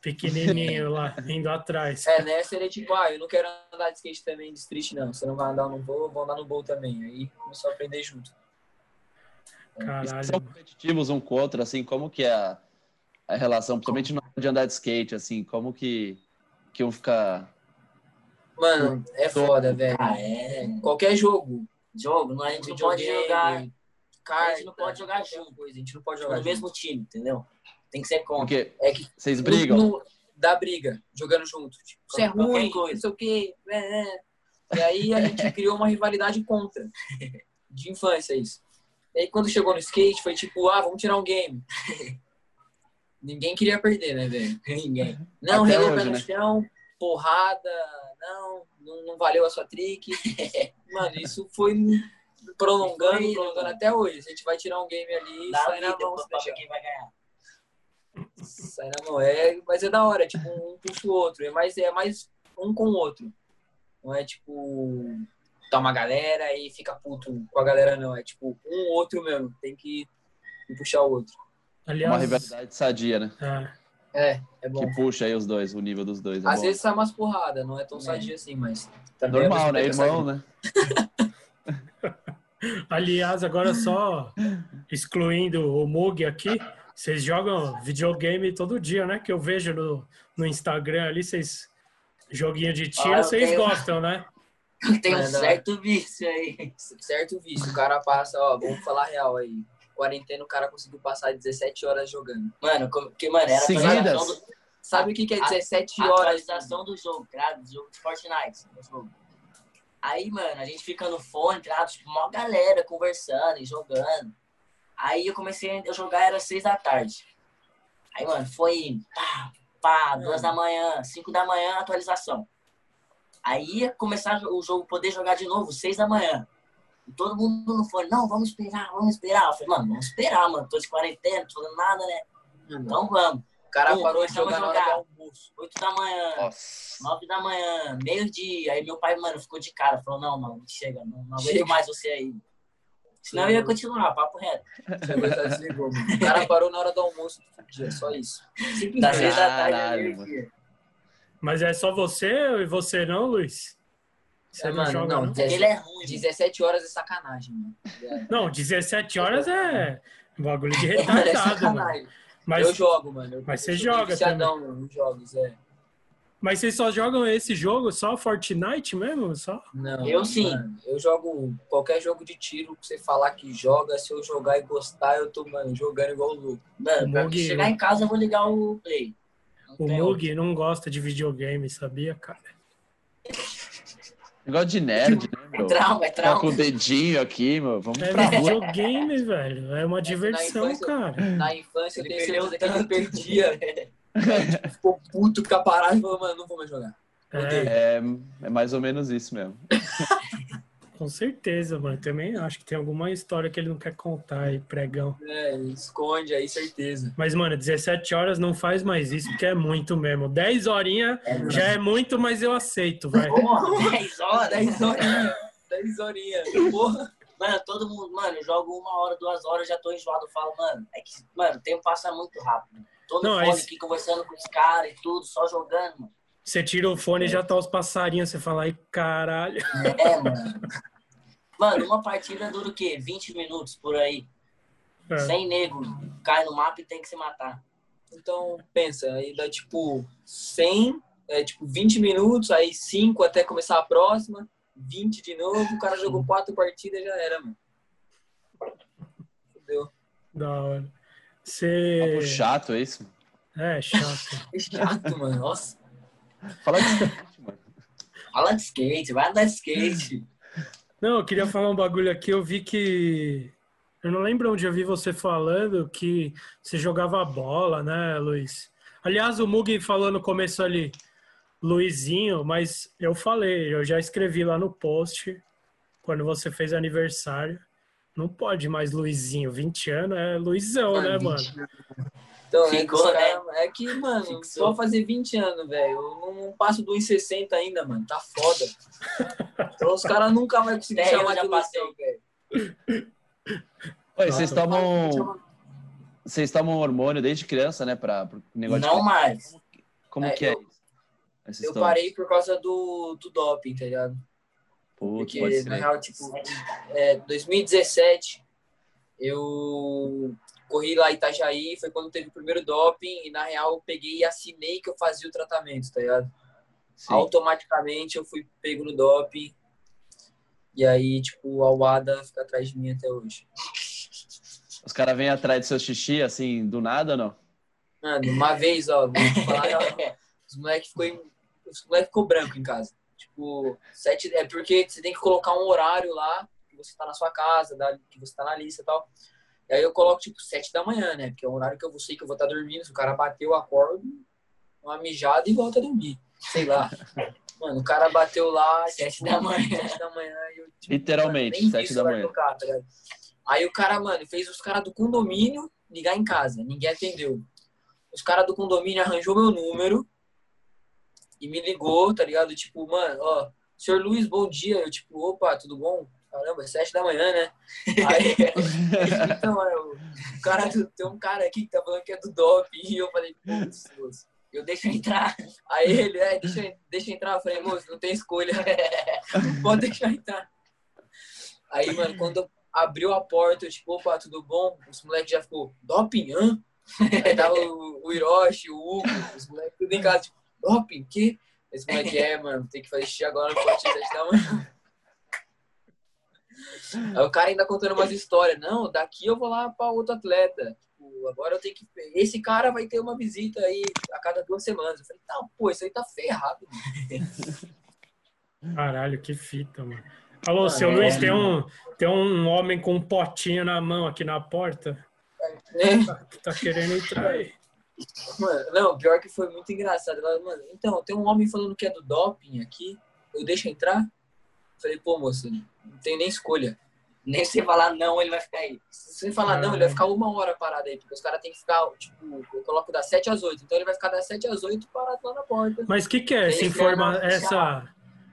Pequenininho lá, indo atrás. É, nessa ele tipo, ah, eu não quero andar de skate também de street, não. Você não vai andar no bowl, eu vou andar no bowl também. Aí começou a aprender junto. Vocês Caralho. são competitivos um com o outro, assim, como que é a, a relação, principalmente hora de andar de skate, assim, como que, que um fica... Mano, é foda, velho. Ah, é. Qualquer jogo. Jogo, não, a gente não pode videogame, jogar carta, a gente não pode jogar junto. Coisa. A gente não pode no jogar junto. mesmo time, entendeu? Tem que ser contra. Porque É que vocês brigam. no- dá briga, jogando junto. Tipo, você é ruim, coisa. não sei o quê. é, é. E aí a gente criou uma rivalidade contra. De infância, isso. E aí quando chegou no skate, foi tipo, ah, vamos tirar um game. Ninguém queria perder, né, velho? Ninguém. Não, Até relou pé no né? chão, porrada, não, não, não valeu a sua trick. Mano, isso foi prolongando, Foi, prolongando mano. até hoje. A gente vai tirar um game ali, Dá sai na mão, se quem vai ganhar. Sai na mão. É, mas é da hora, é tipo, um puxa o outro. É mais, é mais um com o outro. Não é tipo, tá uma galera e fica puto com a galera, não. É tipo, um outro mesmo. Tem que puxar o outro. Uma Aliás, rivalidade sadia, né? é, É, é bom. Que puxa aí os dois, o nível dos dois. É Às bom. vezes sai umas porradas, não é tão É. sadio assim, mas. é Normal, né? Irmão, né? aliás, agora só excluindo o Mug aqui, vocês jogam videogame todo dia, né? Que eu vejo no, no Instagram ali, vocês joguinho de tiro, Ah, vocês tenho- gostam, né? Tem um É, certo vício aí. certo vício. O cara passa, ó, vamos falar real aí. Quarentena, o cara conseguiu passar 17 horas jogando. Mano, como- que, mano, era a Seguidas? atualização do, Sabe o que, que é A- 17 a horas? atualização do jogo, criado do jogo de Fortnite. jogo. Aí, mano, a gente fica no fone, criado, tipo, uma galera conversando e jogando. Aí eu comecei a jogar, era seis da tarde. Aí, mano, foi pá, pá, duas da manhã, cinco da manhã, atualização. Aí ia começar o jogo, poder jogar de novo, seis da manhã. E todo mundo no fone, não, vamos esperar, vamos esperar. Eu falei, mano, vamos esperar, mano. Tô de quarentena, não tô fazendo nada, né? Então vamos. O cara Pô, parou de jogar a na hora do jogar. almoço. 8 da manhã, Nossa. 9 da manhã, meio-dia. Aí meu pai, mano, ficou de cara. Falou, não, mano, chega, não, não aguento Chega. mais você aí. Senão eu ia continuar, papo reto. Desligou, mano. O cara parou na hora do almoço do dia, só isso. Das Simplesmente. 6 da tarde. Mas é só você e você não, Luiz? Você É, não mano, joga, não, não? Ele é ruim. 17 horas é sacanagem, mano. Não, 17 horas é um bagulho de Mano, é retardado, mano. sacanagem. Mas, Eu jogo, mano. Eu, mas você joga viciadão nos jogos, é. mas vocês só jogam esse jogo, só Fortnite mesmo? Só? Não, Eu sim. mano, eu jogo qualquer jogo de tiro que você falar que joga, se eu jogar e gostar, eu tô, mano, jogando igual louco. Mano, O pra Mug- chegar em casa eu vou ligar o Play. Não O Mug não gosta de videogame, sabia, cara? Negócio de nerd, né, É meu? trauma, é Tá trauma. com o dedinho aqui, meu. Vamos É pra rua. videogame, velho. É uma diversão, infância- cara. Na infância, Ele eu tenho certeza que ele perdia. tipo, ficou puto, ficar parado e falou, mano, não vou mais jogar. É, É, é mais ou menos isso mesmo. com certeza, mano. Também acho que tem alguma história que ele não quer contar aí, pregão. É, esconde aí, certeza. Mas, mano, 17 horas não faz mais isso, porque é muito mesmo. 10 horinhas já é muito, mas eu aceito, vai. Porra, 10 horas. 10 horinhas. 10 horinhas. Porra. Mano, todo mundo, mano, eu jogo uma hora, duas horas, já tô enjoado. Eu falo, mano, é que, mano, o tempo passa muito rápido. No Não, fone aí- aqui conversando com os caras e tudo, só jogando, mano. Você tira o fone e já tá os passarinhos, você fala, ai, caralho. É, mano. Mano, uma partida dura o quê? 20 minutos por aí. É. Sem nego, cai no mapa e tem que se matar. Então, pensa, aí dá tipo 100, é, tipo 20 minutos, aí 5 até começar a próxima, 20 de novo, o cara jogou 4 partidas já era, mano. Fudeu. Da hora. Papo Você. chato é isso. É, chato. Chato, mano. Nossa. Fala de skate, mano. Fala de skate, vai andar de skate. Não, eu queria falar um bagulho aqui. Eu vi que. Eu não lembro onde eu vi você falando que você jogava bola, né, Luiz? Aliás, o Mugi falou no começo ali, Luizinho, mas eu falei, eu já escrevi lá no post, quando você fez aniversário. Não pode mais Luizinho, 20 anos é Luizão, né, mano? Então, é, Ficou, que os né? cara- é que, mano, Fixou. só fazer 20 anos, velho. Eu não, não passo do 1,60 ainda, mano. Tá foda. Então os caras nunca vão conseguir É, eu chamar de passei. Velho. Oi, vocês tomam. Vocês tomam hormônio desde criança, né? Pra, pro negócio Não de... mais. Como É, que é eu- isso? Essa Eu história? parei por causa do, do doping, tá ligado? Pode Porque, na real, tipo, é, 2017, eu corri lá em Itajaí, foi quando teve o primeiro doping, e na real eu peguei e assinei que eu fazia o tratamento, tá ligado? Sim. Automaticamente eu fui pego no doping, e aí, tipo, a UADA fica atrás de mim até hoje. Os caras vêm atrás do seu xixi, assim, do nada ou não? Mano, uma vez, ó, falar, os moleques ficou, em- os moleque ficou branco em casa. Tipo, sete, é porque você tem que colocar um horário lá, que você tá na sua casa, que você tá na lista e tal. E aí eu coloco, tipo, sete da manhã, né? Porque é o horário que eu vou sei que eu vou estar dormindo. Se o cara bateu, eu acordo, uma mijada e volta a dormir. Sei lá. Mano, o cara bateu lá, Sete tipo, da manhã. Sete da manhã e eu, tipo, Literalmente, vi sete se da manhã. tocar, tá? Aí o cara, mano, fez os caras do condomínio ligar em casa. Ninguém atendeu. Os caras do condomínio arranjou meu número e me ligou, tá ligado? Tipo, mano, ó, senhor Luiz, bom dia. Eu, tipo, opa, tudo bom? Caramba, é sete da manhã, né? Aí, então, é, o cara, tem um cara aqui que tá falando que é do DOP. E eu falei, putz, moço. Eu deixo entrar. Aí ele, é, deixa, eu- deixa eu entrar. Eu falei, moço, não tem escolha. Pode deixar eu entrar. Aí, mano, quando abriu a porta, eu, tipo, opa, tudo bom? Os moleques já ficou, doping, hã? Aí tava o, o Hiroshi, o Hugo, os moleques tudo em casa, tipo, doping, que? Esse moleque é, mano, tem que fazer xixi agora, não pode tirar da manhã. Aí o cara ainda contando umas histórias. Não, daqui eu vou lá pra outro atleta. Tipo, agora eu tenho que. Esse cara vai ter uma visita aí a cada duas semanas. Eu falei, não, pô, isso aí tá ferrado. Caralho, que fita, mano. Alô, seu é, Luiz, tem um, tem um homem com um potinho na mão aqui na porta Né? que tá querendo entrar aí. Mano, não, pior que foi muito engraçado. Ela, mano, então, tem um homem falando que é do doping aqui. Eu deixo entrar? Falei, pô, moça, não tem nem escolha. Nem se você falar não, ele vai ficar aí. Se você falar não, ele vai ficar uma hora parado aí, porque os caras têm que ficar, tipo, eu coloco das 7 às 8, então ele vai ficar das 7 às 8 parado lá na porta. Mas o que, que é essa, informa quer essa,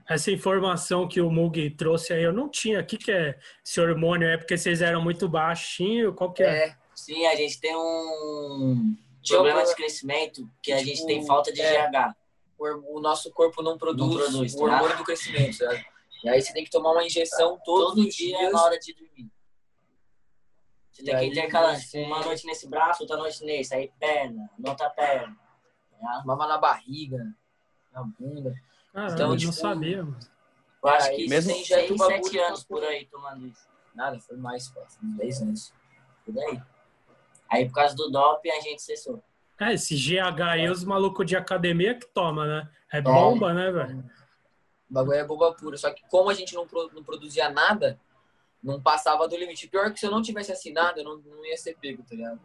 essa informação que o Mug trouxe aí? Eu não tinha. O que, que é esse hormônio? É porque vocês eram muito baixinho? Qual que é? É, Sim, a gente tem um problema de crescimento que a gente Tipo, tem falta de é. GH. o, o nosso corpo não produz, produz, o tá? hormônio do crescimento, sabe? E aí você tem que tomar uma injeção todos Todo os dia dias. na hora de dormir. Você E tem que intercalar, você- uma noite nesse braço, outra noite nesse, aí perna, na outra perna. tá? Mama na barriga, na bunda. Caralho, Então, eu tipo, não sabia, mano. Eu acho que mesmo- mesmo já 6, tem bagulho 7 pra anos por aí tomando isso. Nada, foi mais, pô, foi uns 10 anos. Por aí. Aí por causa do doping a gente cessou. É, esse GH aí, os malucos de academia que toma, né? É bomba, né, velho? O bagulho é boba pura. Só que como a gente não, pro- não produzia nada, não passava do limite. Pior que se eu não tivesse assinado, eu não, não ia ser pego, tá ligado?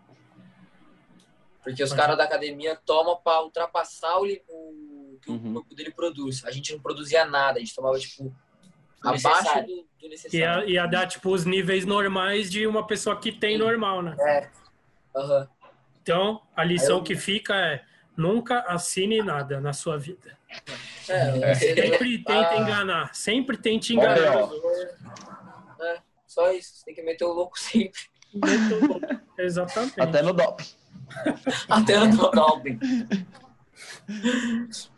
Porque os caras da academia tomam pra ultrapassar o, o que Uhum. o corpo dele produz. A gente não produzia nada, a gente tomava, tipo, abaixo do, do Ia, necessário. ia dar, tipo, os níveis normais de uma pessoa que tem Sim. normal, né? Aham. Então, a lição eu- que fica é nunca assine nada na sua vida. É, você- Sempre tenta Ah. enganar. Sempre tente enganar. ó. É, só isso. Você tem que meter o louco sempre. Muito- Exatamente. Até no DOP. Até no doping.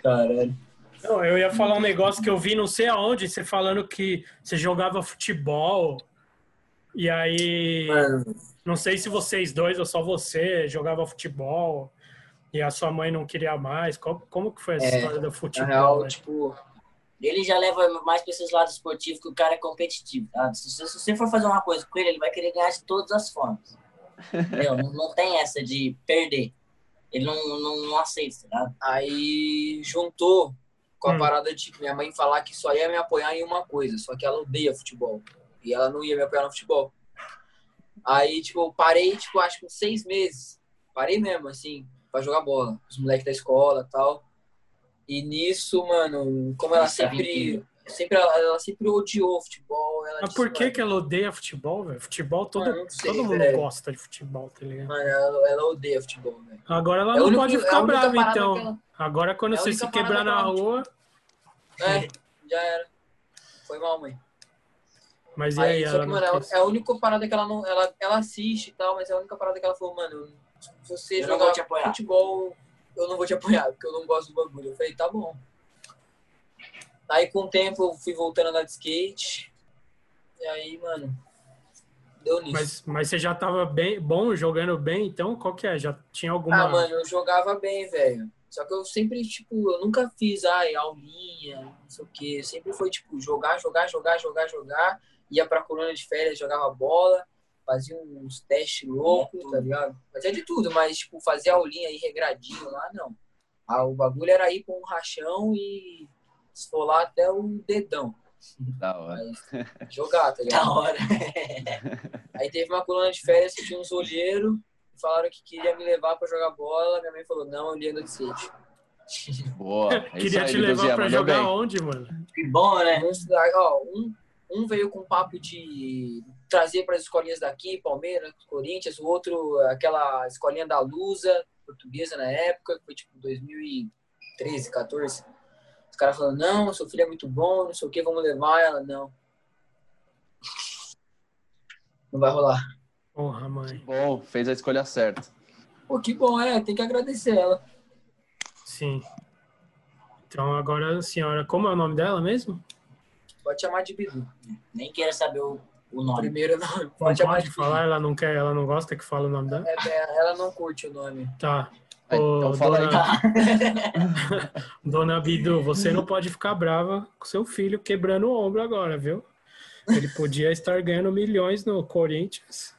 Caralho. Não, eu ia falar um negócio que eu vi não sei aonde, você falando que você jogava futebol. E aí, Mano, não sei se vocês dois ou só você jogava futebol e a sua mãe não queria mais. Como, como que foi essa É, história do na futebol? real, velho? tipo, Ele já leva mais pra esses lados esportivos que o cara é competitivo. Tá? Se, você- se você for fazer uma coisa com ele, ele vai querer ganhar de todas as formas. Entendeu? não, não tem essa de perder. Ele não, não, não aceita, tá? Aí juntou com a Hum. parada de minha mãe falar que só ia me apoiar em uma coisa, só que ela odeia futebol. E ela não ia me apoiar no futebol. Aí, tipo, eu parei, tipo, acho que uns seis meses. Parei mesmo, assim, pra jogar bola. Os moleques da escola e tal. E nisso, mano, como ela sempre. sempre ela, ela sempre odiou futebol. Ela Mas disse, por que, mano, que ela odeia futebol, velho? Futebol, todo, Mano, sei, todo mundo gosta de futebol, tá ligado? Mano, ela, ela odeia futebol, velho. Agora ela É não única- pode é ficar brava, então. ela- Agora, quando É você se quebrar na rua. É, já era. Foi mal, mãe. Mas e aí, Aí, só ela que, mano, é a- é a única parada que ela não. Ela, ela assiste e tal, mas é a única parada que ela falou, mano, você Eu jogar futebol, eu não vou te apoiar, porque eu não gosto do bagulho. Eu falei, tá bom. Aí com o tempo eu fui voltando a andar de skate. E aí, mano, deu nisso. Mas, mas você já tava bem, bom, jogando bem, então qual que é? Já tinha alguma. Ah, mano, eu jogava bem, velho. Só que eu sempre, tipo, eu nunca fiz, ai, aulinha, não sei o quê. Sempre foi, tipo, jogar, jogar, jogar, jogar, jogar. Ia pra colônia de férias, jogava bola, fazia uns testes loucos, tá ligado? Fazia de tudo, mas, tipo, fazia aulinha aí regradinho lá, não. Ah, o bagulho era ir com um rachão e esfolar até o dedão. Da hora. Mas jogar, tá ligado? Da hora. Aí teve uma coluna de férias que tinha uns olheiros, falaram que queria me levar pra jogar bola. Minha mãe falou, não, eu li ando de skate. Boa. É Queria aí, te levar pra jogar bem. onde, mano? Que bom, né? Uns, ó, um, um veio com papo de trazer para as escolinhas daqui, Palmeiras, Corinthians, o outro, aquela escolinha da Lusa, portuguesa na época, que foi tipo 2013, 14. Os caras falando, não, seu filho é muito bom, não sei o que, vamos levar ela. Não. Não vai rolar. Porra, mãe. Bom, fez a escolha certa. Pô, que bom, é, tem que agradecer ela. Sim. Então agora a senhora, como é o nome dela mesmo? Pode chamar de Bidu. Nem quero saber o, o nome. primeiro não, Não pode pode de falar, ela não quer, ela não gosta que fale o nome dela? É, é, ela não curte o nome. Tá. Aí, Ô, então fala aí. dona, dona Bidu, você não pode ficar brava com seu filho quebrando o ombro agora, viu? Ele podia estar ganhando milhões no Corinthians.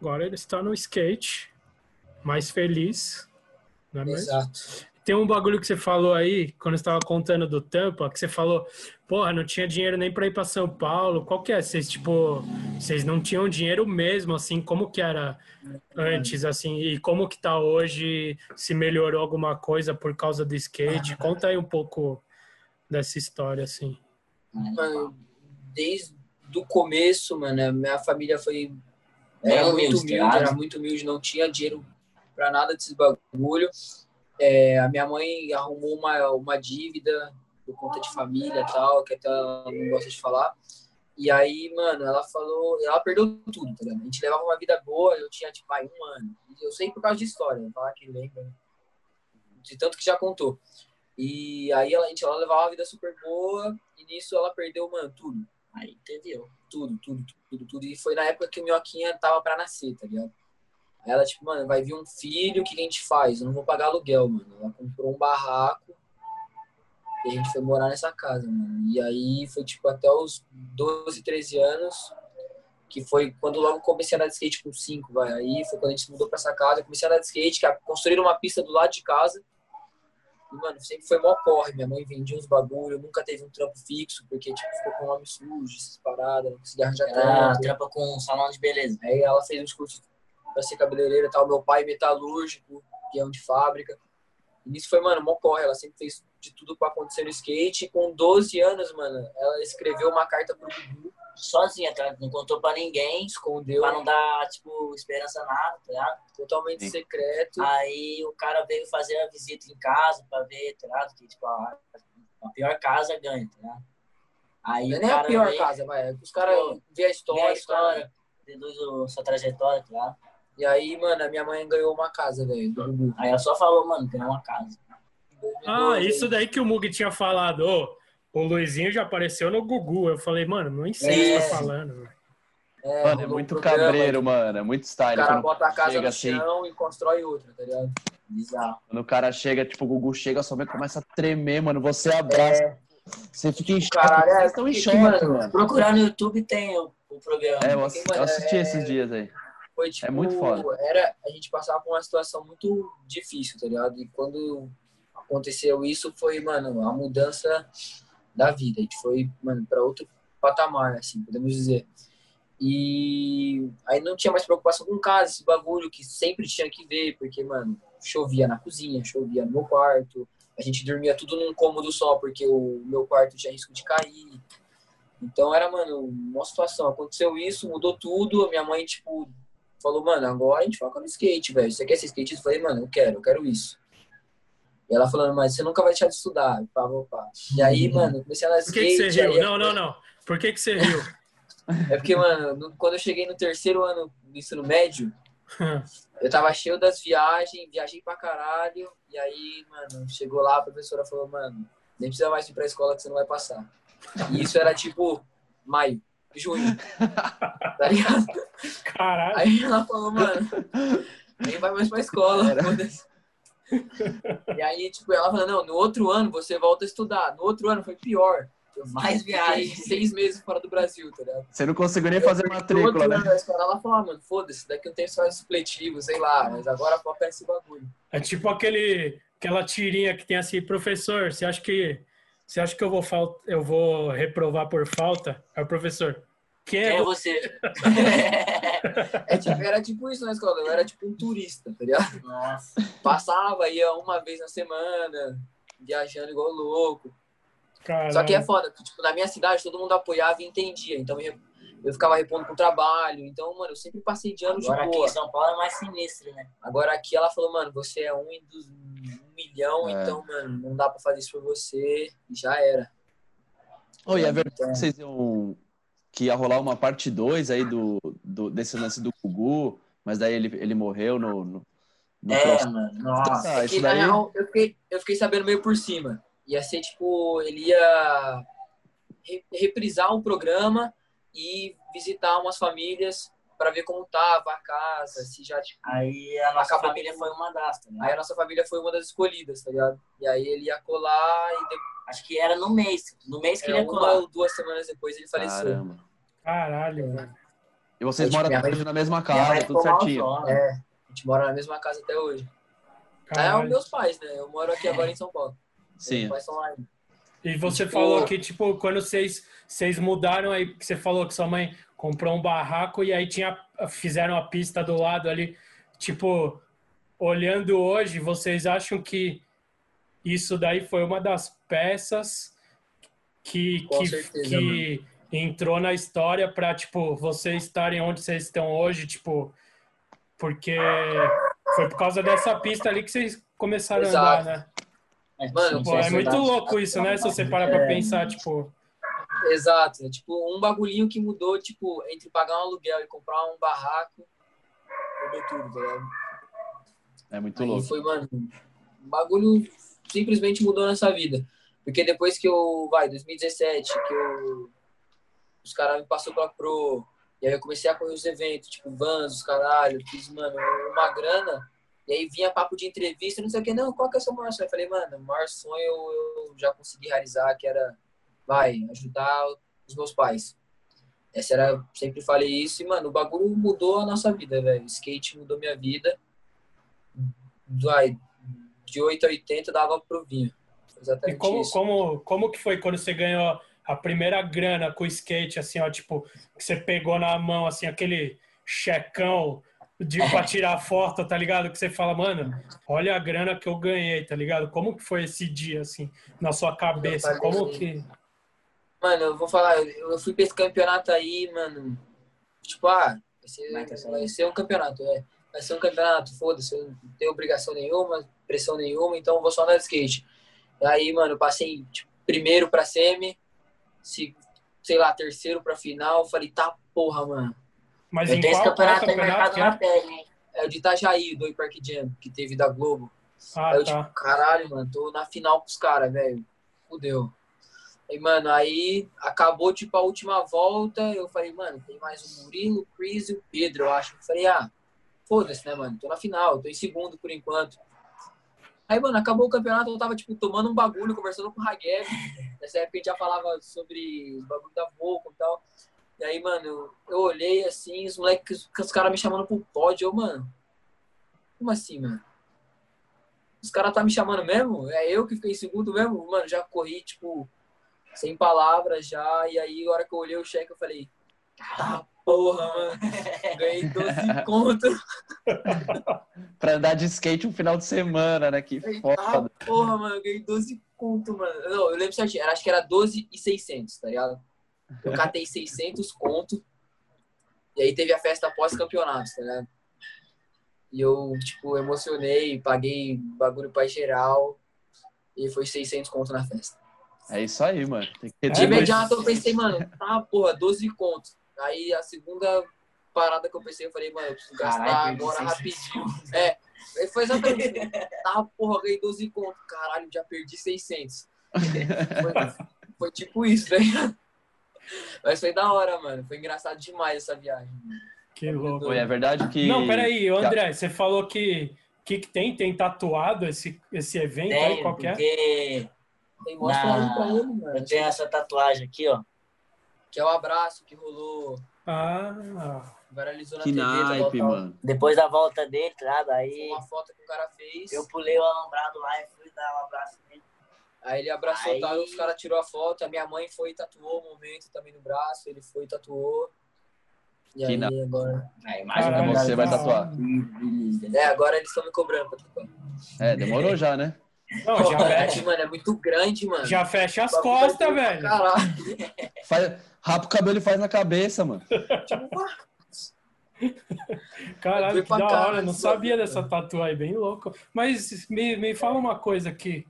Agora ele está no skate, mais feliz. Não é mesmo? Exato. Tem um bagulho que você falou aí, quando você estava contando do Tampa, que você falou, porra, não tinha dinheiro nem para ir para São Paulo. Qual que é? Vocês, tipo, vocês não tinham dinheiro mesmo, assim, como que era antes, assim, e como que tá hoje? Se melhorou alguma coisa por causa do skate? Conta aí um pouco dessa história, assim. Mano, desde do começo, mano, a minha família foi era Bem muito humilde, humilde, tá? era muito humilde, não tinha dinheiro pra nada desses bagulho. É, a minha mãe arrumou uma, uma dívida por conta de família e tal, que até ela não gosta de falar. E aí, mano, ela falou, ela perdeu tudo, tá ligado? A gente levava uma vida boa, eu tinha, tipo, vai, um ano. Eu sei por causa de história, falar que lembra, de tanto que já contou. E aí ela, a gente, ela levava uma vida super boa, e nisso ela perdeu, mano, tudo. Aí, entendeu? Tudo, tudo, tudo, tudo. E foi na época que o Minhoquinha tava pra nascer, tá ligado? Aí ela, tipo, mano, vai vir um filho, o que a gente faz? Eu não vou pagar aluguel, mano. Ela comprou um barraco e a gente foi morar nessa casa, mano. E aí foi, tipo, até os 12, 13 anos, que foi quando logo comecei a andar de skate com 5, vai. Aí foi quando a gente se mudou pra essa casa, comecei a andar de skate, que a- construíram uma pista do lado de casa. E, mano, sempre foi mó corre. Minha mãe vendia uns bagulho, nunca teve um trampo fixo, porque, tipo, ficou com o nome sujo, essas paradas, não conseguia arranjar Ela trampo. trampa com um salão de beleza. Aí ela fez uns cursos pra ser cabeleireira e tal. Meu pai metalúrgico, peão de fábrica. E nisso foi, mano, mó corre. Ela sempre fez de tudo pra acontecer no skate. E com 12 anos, mano, ela escreveu uma carta pro Gugu, Sozinha, tá? Não contou pra ninguém, escondeu, pra não dar, tipo, esperança nada, tá ligado? totalmente Sim. secreto. Aí o cara veio fazer a visita em casa pra ver, tá ligado? Que, tipo, a, a pior casa ganha, tá ligado? Aí Não é nem a pior veio, casa, vai. Os caras vê a vê história, a os cara- história, deduz o- sua trajetória, tá ligado? E aí, mano, a minha mãe ganhou uma casa, velho. Aí ela só falou, mano, tem uma casa. Ah, 2012, isso daí que o Mug tinha falado. Ô, o Luizinho já apareceu no Gugu. Eu falei, mano, não sei o que É. você tá falando. velho. É, Mano, é muito programa, cabreiro, mano. É muito O style. cara Quando bota a casa no assim, chão e constrói outra, tá ligado? Bizarro. quando o cara chega, tipo, o Gugu chega, sua mãe começa a tremer, mano. Você abraça, É, você fica em choque. caralho, é, Vocês estão em que- choque, mano, mano. Procurar no YouTube tem o, o programa. É, eu, ass- eu assisti É- esses dias aí. foi tipo, É muito foda. Era, a gente passava por uma situação muito difícil, tá ligado? E quando aconteceu isso, foi, mano, a mudança da vida. A gente foi, mano, pra outro patamar, assim, podemos dizer. E aí não tinha mais preocupação com casa, esse bagulho que sempre tinha que ver, porque, mano, chovia na cozinha, chovia no meu quarto, a gente dormia tudo num cômodo só, porque o meu quarto tinha risco de cair. Então era, mano, uma situação. Aconteceu isso, mudou tudo. Minha mãe, tipo, falou, mano, agora a gente foca no skate, velho. Você quer ser skatista? Eu falei, mano, eu quero, eu quero isso. E ela falando, mas você nunca vai deixar de estudar. Pá, pá, pá. E aí, mano, eu comecei a andar Por que, que você riu? aí- Não, não, não. Por que, que você riu? É porque, mano, no- quando eu cheguei no terceiro ano do ensino médio, eu tava cheio das viagens, viajei pra caralho. E aí, mano, chegou lá, a professora falou, mano, nem precisa mais ir pra escola que você não vai passar. E isso era tipo maio, junho. Tá ligado? Caralho. Aí ela falou, mano, nem vai mais pra escola. Era. E aí, tipo, ela falou, não, no outro ano você volta a estudar. No outro ano foi pior. Eu Mais viagem. seis meses fora do Brasil, tá ligado? Você não conseguiu nem fazer No matrícula, né? ela falou, ah, mano, foda-se, daqui tempo você faz supletivo, sei lá, mas agora foca nesse bagulho. É tipo aquele, aquela tirinha que tem assim, professor, você acha que você acha que eu vou eu vou reprovar por falta? É o professor. Quem Quem é é você? É, tipo, era tipo isso na escola, eu era tipo um turista, tá ligado? Nossa. Passava, ia uma vez na semana, viajando igual louco. Caralho. Só que é foda, tipo, na minha cidade todo mundo apoiava e entendia, então eu, eu ficava repondo com trabalho, então, mano, eu sempre passei de anos Agora de aqui boa. em São Paulo é mais sinistro, né? Agora aqui ela falou, mano, você é um, em dos, um milhão, É. então, mano, não dá pra fazer isso por você, e já era. Oi, é verdade Então, que vocês iam. Que ia rolar uma parte 2 aí do, do, desse lance do Gugu, mas daí ele, ele morreu no. no, no É, processo. mano. Nossa. Ah, que, isso na daí. real, eu fiquei, eu fiquei sabendo meio por cima. Ia ser tipo, ele ia re- reprisar o programa e visitar umas famílias pra ver como tava a casa, se já tipo, Aí a nossa Acabou família foi uma das, tá Aí a nossa família foi uma das escolhidas, tá ligado? E aí ele ia colar e depois, Acho que era no mês. No mês que ele é, ia uma colar. ou duas semanas depois ele faleceu. Caramba. Caralho, velho. E vocês tipo, moram até hoje na mesma casa, tudo mal certinho. só. É, a gente mora na mesma casa até hoje. É Caralho. meus pais, né? Eu moro aqui agora em São Paulo. Sim. Meus pais são lá. E você Tipo- falou que, tipo, quando vocês, vocês mudaram aí, que você falou que sua mãe comprou um barraco e aí tinha, fizeram a pista do lado ali. Tipo, olhando hoje, vocês acham que isso daí foi uma das peças que, Com que, certeza, que, entrou na história para tipo vocês estarem onde vocês estão hoje, tipo, porque foi por causa dessa pista ali que vocês começaram Exato. a andar, né? É, Mano, Pô, é muito louco isso, né? Se você parar pra É. pensar, tipo, Exato. É tipo um bagulhinho que mudou, tipo, entre pagar um aluguel e comprar um barraco, mudou tudo, tá ligado? É muito Aí louco. foi, mano, um bagulho simplesmente mudou nessa vida. Porque depois que eu, vai, 2017, que eu, os caras me passou pela Pro, e aí eu comecei a correr os eventos, tipo, Vans, os caralho, fiz, mano, uma grana, e aí vinha papo de entrevista, não sei o que, não, qual que é o seu maior sonho? Eu falei, mano, o maior sonho eu já consegui realizar, que era, vai, ajudar os meus pais. Essa era, sempre falei isso, e, mano, o bagulho mudou a nossa vida, velho. Skate mudou minha vida. Vai, de 8 a 80 dava pro vinho. Foi e Exatamente como, isso. como, como que foi quando você ganhou a primeira grana com o skate, assim, ó, tipo, que você pegou na mão, assim, aquele checão de pra tirar foto, tá ligado? Que você fala, mano, olha a grana que eu ganhei, tá ligado? Como que foi esse dia, assim, na sua cabeça? Como que. Mano, eu vou falar, eu fui pra esse campeonato aí, mano. Tipo, ah, vai ser, Vai ser um campeonato, é. Vai ser um campeonato, foda-se, eu não tenho obrigação nenhuma, pressão nenhuma, então eu vou só andar de skate. E aí, mano, eu passei tipo, primeiro pra semi, se, sei lá, terceiro pra final, falei, tá porra, mano. Mas Eu em tenho esse campeonato aí campeonato marcado que na é? pele, hein? É o de Itajaí, do Park Jam, que teve da Globo. Ah, Aí eu, tá. tipo, caralho, mano, tô na final com os caras, velho. Fudeu. Aí, mano, aí acabou, tipo, a última volta. Eu falei, mano, tem mais o Murilo, o Chris e o Pedro, eu acho. Eu falei, ah, foda-se, né, mano? Tô na final, tô em segundo por enquanto. Aí, mano, acabou o campeonato, eu tava, tipo, tomando um bagulho, conversando com o Hagev. Nessa época a gente já falava sobre o bagulho da Volcom e tal. E aí, mano, eu olhei assim, os moleques, os caras me chamando pro pódio. Eu, mano, como assim, mano? Os caras tá me chamando mesmo? É eu que fiquei em segundo mesmo? Mano, já corri, tipo, sem palavras já. E aí, a hora que eu olhei o cheque, eu falei, ah, porra, mano. Ganhei 12 conto. Pra andar de skate um final de semana, né? Que foda. ah, porra, mano, eu ganhei 12 conto, mano. Não, eu lembro certinho, acho que era 12 e 600, tá ligado? Eu catei 600 conto. E aí teve a festa pós-campeonato, tá ligado? E eu, tipo, emocionei, paguei bagulho pra geral. E foi 600 conto na festa. É isso aí, mano. Tem que ter É, De imediato eu pensei, mano, tá, porra, 12 contos. Aí a segunda parada que eu pensei, eu falei, mano, eu preciso gastar agora 600 rapidinho. É, aí foi exatamente isso. Tá, porra, ganhei 12 contos. Caralho, já perdi 600. Foi, foi tipo isso, né? Mas foi da hora, mano. Foi engraçado demais essa viagem. Que louco. Foi, é verdade que. Não, peraí, André, você falou que que, que tem? Tem tatuado esse, esse evento aí? Tenho, Qual que é? porque Tem mostra Na- aí pra ele, mano. eu tenho essa tatuagem aqui, ó. Que é o abraço que rolou, Ah, viralizou na Que TV. tal, naipe, tal. mano. Depois da volta dele, tá ligado? Foi Aí uma foto que o cara fez. eu pulei o alambrado lá e fui dar um abraço nele. Aí ele abraçou, Aí- tá, os caras tirou a foto, a minha mãe foi e tatuou o momento também no braço, ele foi e tatuou. E Que aí na- agora. A imagem Caralho, você vai tatuar. É, agora eles estão me cobrando pra tatuar. É, demorou já, né? não, Pô, já é, fecha, mano, é muito grande, mano. já fecha as costas, velho. Caralho. Faz, rapa o cabelo e faz na cabeça, mano. Caralho, Foi que da caralho hora. Não sabia bagulho, dessa tatu aí, bem louco. Mas me, me fala uma coisa aqui.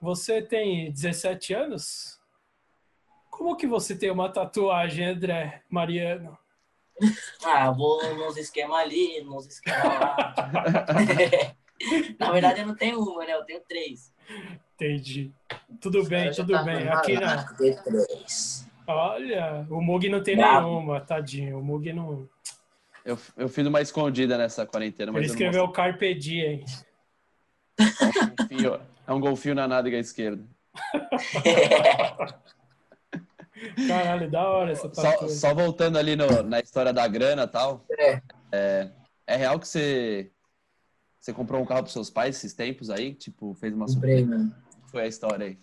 Você tem 17 anos? Como que você tem uma tatuagem, André Mariano? Ah, vou nos esquemas ali, nos esquemas lá. Na verdade, eu não tenho uma, né? Eu tenho três. Entendi. Tudo bem, cara já tudo tá bem. Aqui não. D3. Olha, o Mug não tem nenhuma, tadinho. O Mug não. Eu, eu fiz uma escondida nessa quarentena, mas Ele escreveu o Carpe Diem. É um golfinho, é um golfinho na nádega esquerda. Caralho, da hora essa Só, só voltando ali no- na história da grana e tal. É. É, é real que você, você comprou um carro pros seus pais esses tempos aí? Tipo, fez uma Comprei, surpresa? mano. Foi a história aí.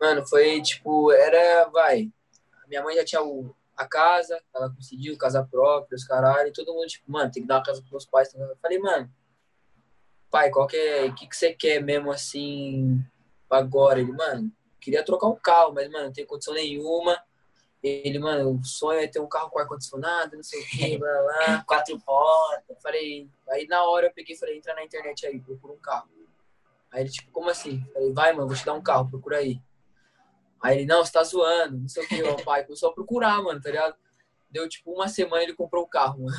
Mano, foi tipo, era, vai. Minha mãe já tinha o, a casa, ela conseguiu casa própria, os caralho, e todo mundo, tipo, mano, tem que dar uma casa pros meus pais. tá? Eu falei, mano, pai, qual que é, o que, que você quer mesmo assim agora? Ele, mano, queria trocar um carro, mas, mano, não tem condição nenhuma. Ele, mano, o sonho é ter um carro com ar-condicionado, não sei o que, blá, blá. Quatro portas. Falei, aí na hora eu peguei e falei, entra na internet aí, procura um carro. Aí ele, tipo, como assim? Falei, vai, mano, vou te dar um carro, procura aí. Aí ele, não, você tá zoando, não sei o que, o pai começou a procurar, mano, tá ligado? Deu, tipo, uma semana ele comprou o carro, mano.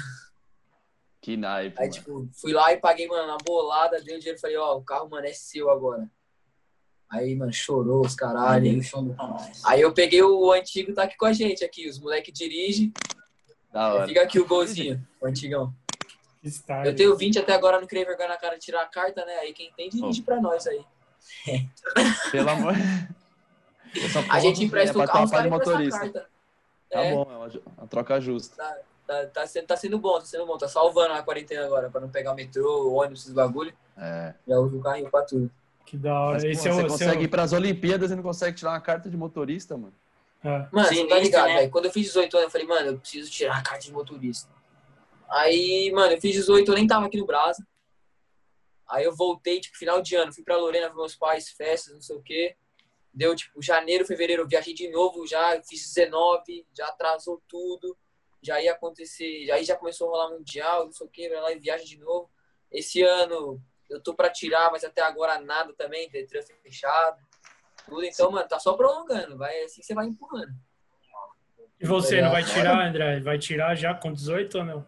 Que naipe, Aí, mano. tipo, fui lá e paguei, mano, na bolada, dei o dinheiro, falei, ó, o carro, mano, é seu agora. Aí, mano, chorou os caralho. Aí nós. Aí eu peguei o antigo, tá aqui com a gente aqui, os moleque dirigem, Da hora. fica aqui o golzinho, o antigão. Eu tenho 20 até agora, não criei vergonha na cara de tirar a carta, né? Aí quem tem, dirige pra nós aí. Pelo amor. A gente empresta é o carro, os trocar caras motorista. carta. Tá É, bom, é uma, uma troca justa. tá, tá, sendo, tá sendo bom, tá sendo bom. Tá salvando a quarentena agora, pra não pegar metrô, ônibus, esses bagulho. É. Já uso o carrinho pra tudo. Que da hora. Mas, pô, Esse é você o consegue seu... ir pras Olimpíadas e não consegue tirar uma carta de motorista, mano. Ah, Mano, Sim, você tá ligado, né? velho? Quando eu fiz 18 anos, eu falei, mano, eu preciso tirar a carta de motorista. Aí, mano, eu fiz 18, eu nem tava aqui no Brasa. Aí eu voltei, tipo, final de ano, fui pra Lorena ver meus pais, festas, não sei o quê. Deu, tipo, janeiro, fevereiro, eu viajei de novo já, fiz 19, já atrasou tudo. Já ia acontecer, aí já começou a rolar mundial, não sei o vai lá e viaja de novo. Esse ano eu tô pra tirar, mas até agora nada também, Detran fechado. Tudo, então, mano, tá só prolongando, vai assim você vai empurrando. E você, não vai Agora- tirar, André? Vai tirar já com 18 ou não?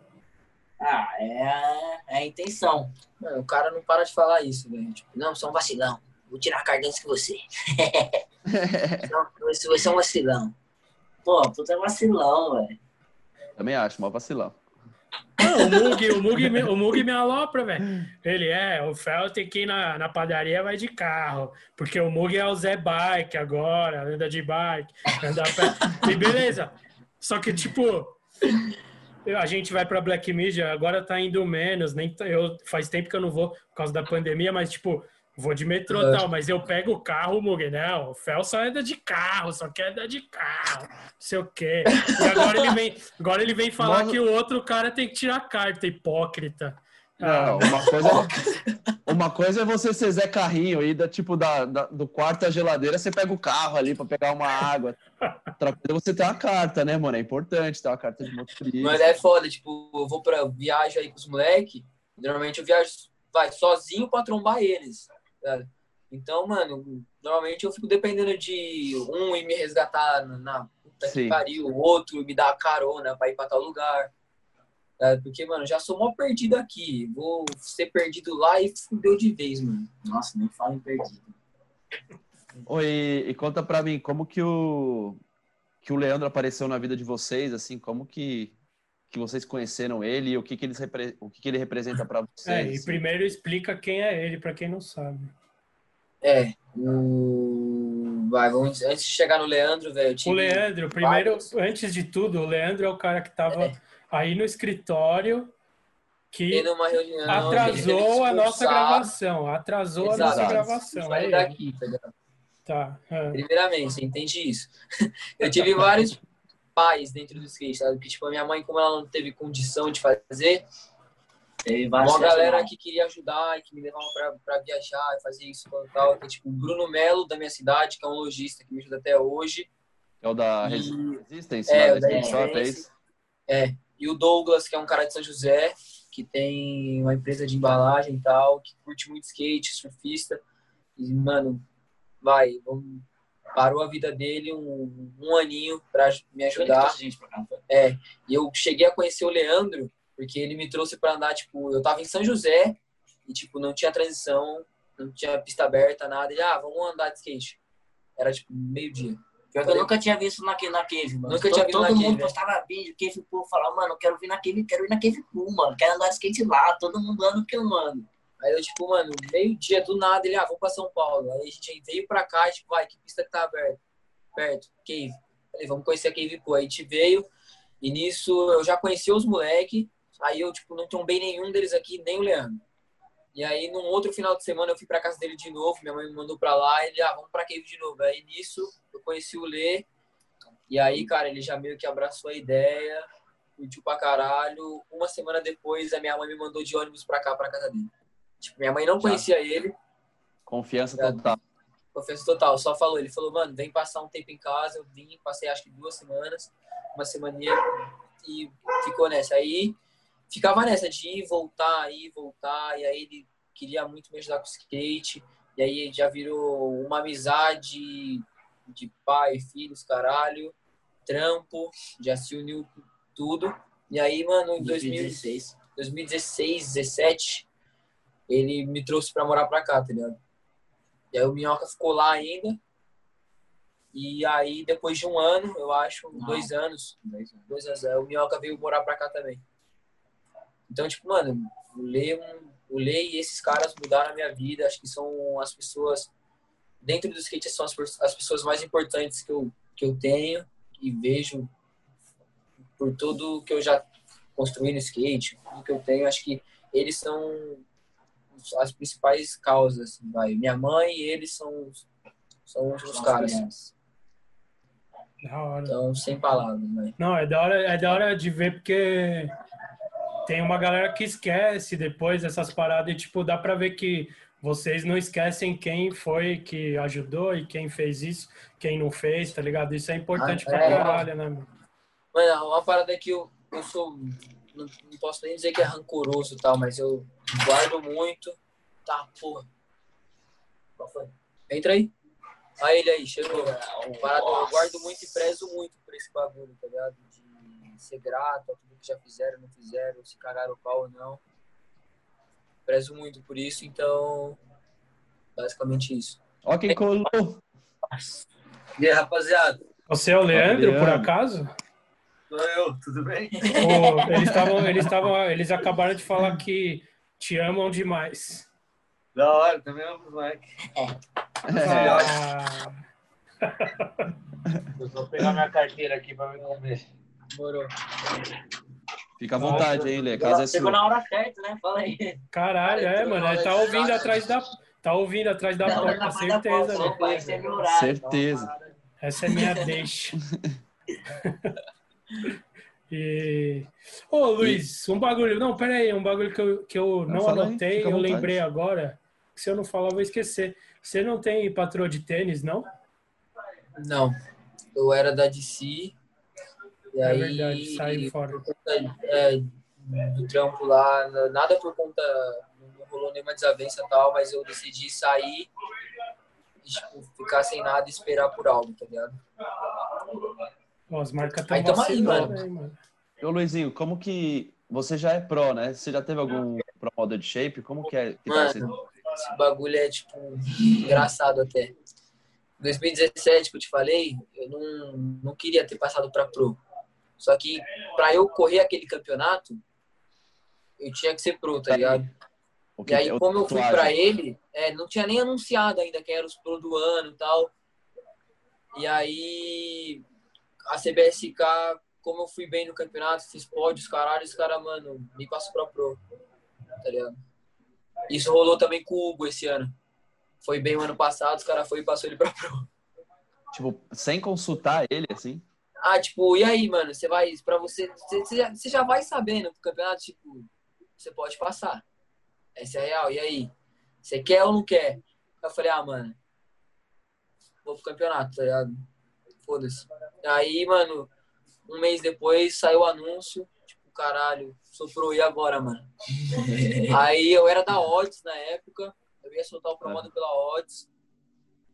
Ah, é a, é a intenção. Mano, o cara não para de falar isso, velho. Tipo, Não, sou um vacilão. Vou tirar a carta antes que você. não, você é um vacilão. Pô, puta é vacilão, velho. Também acho, mó vacilão. Não, o Mug, o Mug, me- o Mug me alopra, velho. Ele é, o Fel tem que ir na, na padaria, vai de carro. Porque o Mug é o Zé Bike agora, anda de bike, anda a pé. E beleza. Só que, tipo, a gente vai pra Black Media, agora tá indo menos, nem eu faz tempo que eu não vou por causa da pandemia, mas tipo, vou de metrô Uhum. tal, mas eu pego o carro, o Mug, não, o Fel só anda de carro, só quer andar de carro, não sei o quê. E agora ele vem, agora ele vem falar Nós- que o outro cara tem que tirar carta, hipócrita. Ah, Não, uma coisa, uma coisa é você ser Zé Carrinho e da, tipo, da, da- do quarto à geladeira, você pega o carro ali pra pegar uma água. Outra coisa é você ter uma carta, né, mano? É importante ter uma carta de motorista. Mas é foda, tipo, eu vou pra viagem aí com os moleque, normalmente eu viajo vai, sozinho pra trombar eles. Tá? Então, mano, normalmente eu fico dependendo de um ir me resgatar na, puta que pariu, o outro me dar carona pra ir pra tal lugar. tá? Porque, mano, já sou mó perdido aqui. Vou ser perdido lá e fudeu de vez, mano. Nossa, nem fala em perdido. Oi, e conta pra mim, como que o, que o Leandro apareceu na vida de vocês, assim, como que, que vocês conheceram ele e o que, que, eles repre- o que, que ele representa pra vocês? É, e primeiro explica quem é ele, pra quem não sabe. É, o... Vai, vamos... antes de chegar no Leandro, velho. O Leandro, primeiro, vários. antes de tudo, o Leandro é o cara que tava aí no escritório que numa reunião, atrasou a nossa gravação. Atrasou a nossa Exato. gravação. Sai É daqui, tá ligado? Tá. é. Primeiramente, você entende isso. Eu tive vários pais dentro do skate, sabe? Que, tipo, a minha mãe, como ela não teve condição de fazer, Teve uma galera que queria ajudar e que me levava pra, pra viajar e fazer isso e tal. É, tipo, o Bruno Melo, da minha cidade, que é um lojista que me ajuda até hoje. É o da E- Resi- Resistance, É, lá o da Shop, é isso? E o Douglas, que é um cara de São José, que tem uma empresa de embalagem e tal, que curte muito skate, surfista. E, mano, vai, vamos- parou a vida dele um, um aninho pra me ajudar. trouxe gente pra cá, não foi? E eu cheguei a conhecer o Leandro, porque ele me trouxe pra andar, tipo, eu tava em São José e, tipo, não tinha transição, não tinha pista aberta, nada. E, ah, vamos andar de skate. Era, tipo, meio-dia. Eu nunca tinha visto na, na Cave, mano. Nunca todo, tinha visto todo na mundo Cave, né? postava vídeo, Cave Pool, falava, mano, eu quero vir na Cave, quero ir na Cave Pool, mano. Quero andar de skate lá, todo mundo anda que eu ando. Aí eu, tipo, mano, meio-dia do nada, ele, ah, vou pra São Paulo. Aí a gente veio pra cá, tipo, vai, que pista que tá aberta? Perto, Cave. Falei, vamos conhecer a Cave Pool. Aí a gente veio, e nisso eu já conheci os moleque, aí eu, tipo, não tombei nenhum deles aqui, nem o Leandro. E aí, num outro final de semana, eu fui pra casa dele de novo, minha mãe me mandou pra lá, ele, ah, vamos pra Cave de novo. Aí nisso, eu conheci o Lê, e aí, cara, ele já meio que abraçou a ideia, curtiu pra caralho. Uma semana depois, a minha mãe me mandou de ônibus pra cá, pra casa dele. Tipo, minha mãe não conhecia ele. Confiança É. total. Confiança total. Só falou, ele falou, mano, vem passar um tempo em casa. Eu vim, passei acho que duas semanas, uma semaninha e ficou nessa. Aí ficava nessa de ir, voltar, ir, voltar. E aí ele queria muito me ajudar com skate. E aí já virou uma amizade de pai, filhos, caralho, trampo, já se uniu tudo. E aí, mano, em 2016, 2016 17, ele me trouxe pra morar pra cá, tá ligado? E aí o Minhoca ficou lá ainda. E aí, depois de um ano, eu acho, Não. dois anos, dois anos, é, o Minhoca veio morar pra cá também. Então, tipo, mano, o Lê, o Lê e esses caras mudaram a minha vida. Acho que são as pessoas, dentro do skate, são as, as pessoas mais importantes que eu, que eu tenho e vejo por tudo que eu já construí no skate, tudo que eu tenho. Acho que eles são as principais causas. Vai. Minha mãe e eles são, são os caras. Da hora. Então, sem palavras, né? Não, é da hora, é da hora de ver porque tem uma galera que esquece depois essas paradas e, tipo, dá pra ver que vocês não esquecem quem foi que ajudou e quem fez isso, quem não fez, tá ligado? Isso é importante Ah, pra é. caralho, né, mano? Mano, uma parada que eu, eu sou. Não, não posso nem dizer que é rancoroso e tal, mas eu guardo muito. Tá, porra. Qual foi? Entra aí. Olha ele aí, chegou. Parada, eu guardo muito e prezo muito por esse bagulho, tá ligado? De ser grato a tudo que já fizeram, não fizeram, se cagaram o pau ou não. Prezo muito por isso, então. Basicamente isso. Ó quem colou. E aí, rapaziada? Você é o Leandro, por Leandro. acaso? Sou eu, tudo bem? Ou eles estavam, eles estavam, eles acabaram de falar que te amam demais. Da hora, também amo os moleque. Ah, Eu vou pegar minha carteira aqui pra me comer. Demorou. Fica à vontade, hein, Lê. Casa é Chegou sua. na hora certa, né? Fala aí. caralho, é, mano. Ele tá ouvindo atrás da, tá ouvindo atrás da porta, da certeza, é meu horário. Certeza. Essa é minha deixa. e. Ô, Luiz, um bagulho. Não, pera aí, um bagulho que eu, que eu não aí, anotei, eu lembrei agora. Que se eu não falar, eu vou esquecer. Você não tem patroa de tênis, não? Não. Eu era da DC. E É aí, verdade, saiu fora. conta, é, do trampo lá, nada por conta, não rolou nenhuma desavença e tal, mas eu decidi sair e tipo, ficar sem nada e esperar por algo, tá ligado? As marcas estão Aí tamo aí, mano. aí, mano. Ô, Luizinho, como que. Você já é pro, né? Você já teve algum pro model de shape? Como que é? Que tá esse- Mano, esse bagulho é, tipo, engraçado até. Em 2017, que eu te falei, eu não, não queria ter passado pra pro. Só que pra eu correr aquele campeonato, eu tinha que ser pro, tá ligado? E aí, é como eu fui pra ele, é, não tinha nem anunciado ainda quem era os pro do ano e tal. E aí, a CBSK, como eu fui bem no campeonato, fiz pódios, caralho, os caras, mano, me passou pra pro. Tá ligado? Isso rolou também com o Hugo esse ano. Foi bem o ano passado, os caras foi e passou ele pra pro. Tipo, sem consultar ele, assim? Ah, tipo, e aí, mano, você vai, pra você, você, já- você já vai sabendo pro campeonato, tipo, você pode passar. Essa é a real. E aí? Você quer ou não quer? Eu falei, ah, mano, vou pro campeonato, tá ligado? Foda-se. Aí, mano, um mês depois saiu o anúncio, tipo, caralho, soprou e agora, mano? aí eu era da Odds na época, eu ia soltar o promodo pela Odds.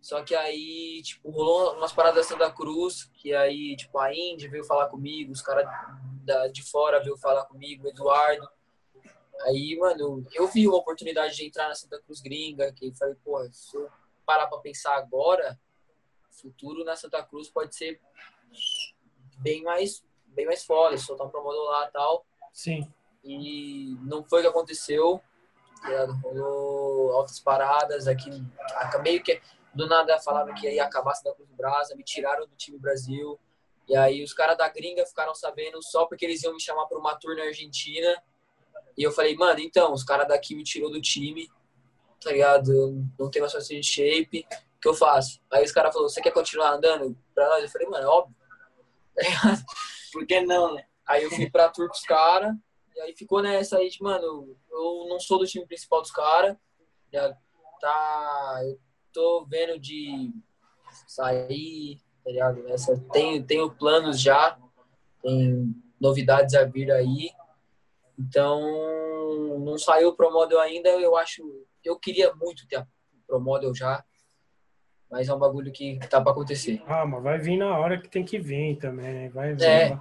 Só que aí, tipo, rolou umas paradas da Santa Cruz, que aí, tipo, a Indy veio falar comigo, os caras de fora veio falar comigo, o Eduardo. Aí, mano, eu vi uma oportunidade de entrar na Santa Cruz gringa, que eu falei, pô, se eu parar pra pensar agora, futuro na Santa Cruz pode ser bem mais, bem mais foda, soltar um promotor lá e tal. Sim. E não foi o que aconteceu. tá? Rolou altas paradas aqui. Meio que do nada falaram que ia acabar a Santa Cruz do Brasa, me tiraram do time Brasil. E aí os caras da gringa ficaram sabendo só porque eles iam me chamar para uma tour na Argentina. E eu falei, mano, então, os caras daqui me tirou do time, tá ligado? Eu não tenho mais de shape, que eu faço? Aí os caras falaram, você quer continuar andando pra nós? Eu falei, mano, é óbvio. Tá? Por que não, né? Aí eu fui pra tour com os caras, e aí ficou nessa aí, de, mano, eu não sou do time principal dos caras, já tá, eu tô vendo de sair, tá ligado? Essa, tenho, tenho planos já, tem novidades a vir aí. Então, não saiu o Pro Model ainda, eu acho. Eu queria muito ter a Pro Model já, mas é um bagulho que tá pra acontecer. Ah, mas vai vir na hora que tem que vir também, né? Vai, É.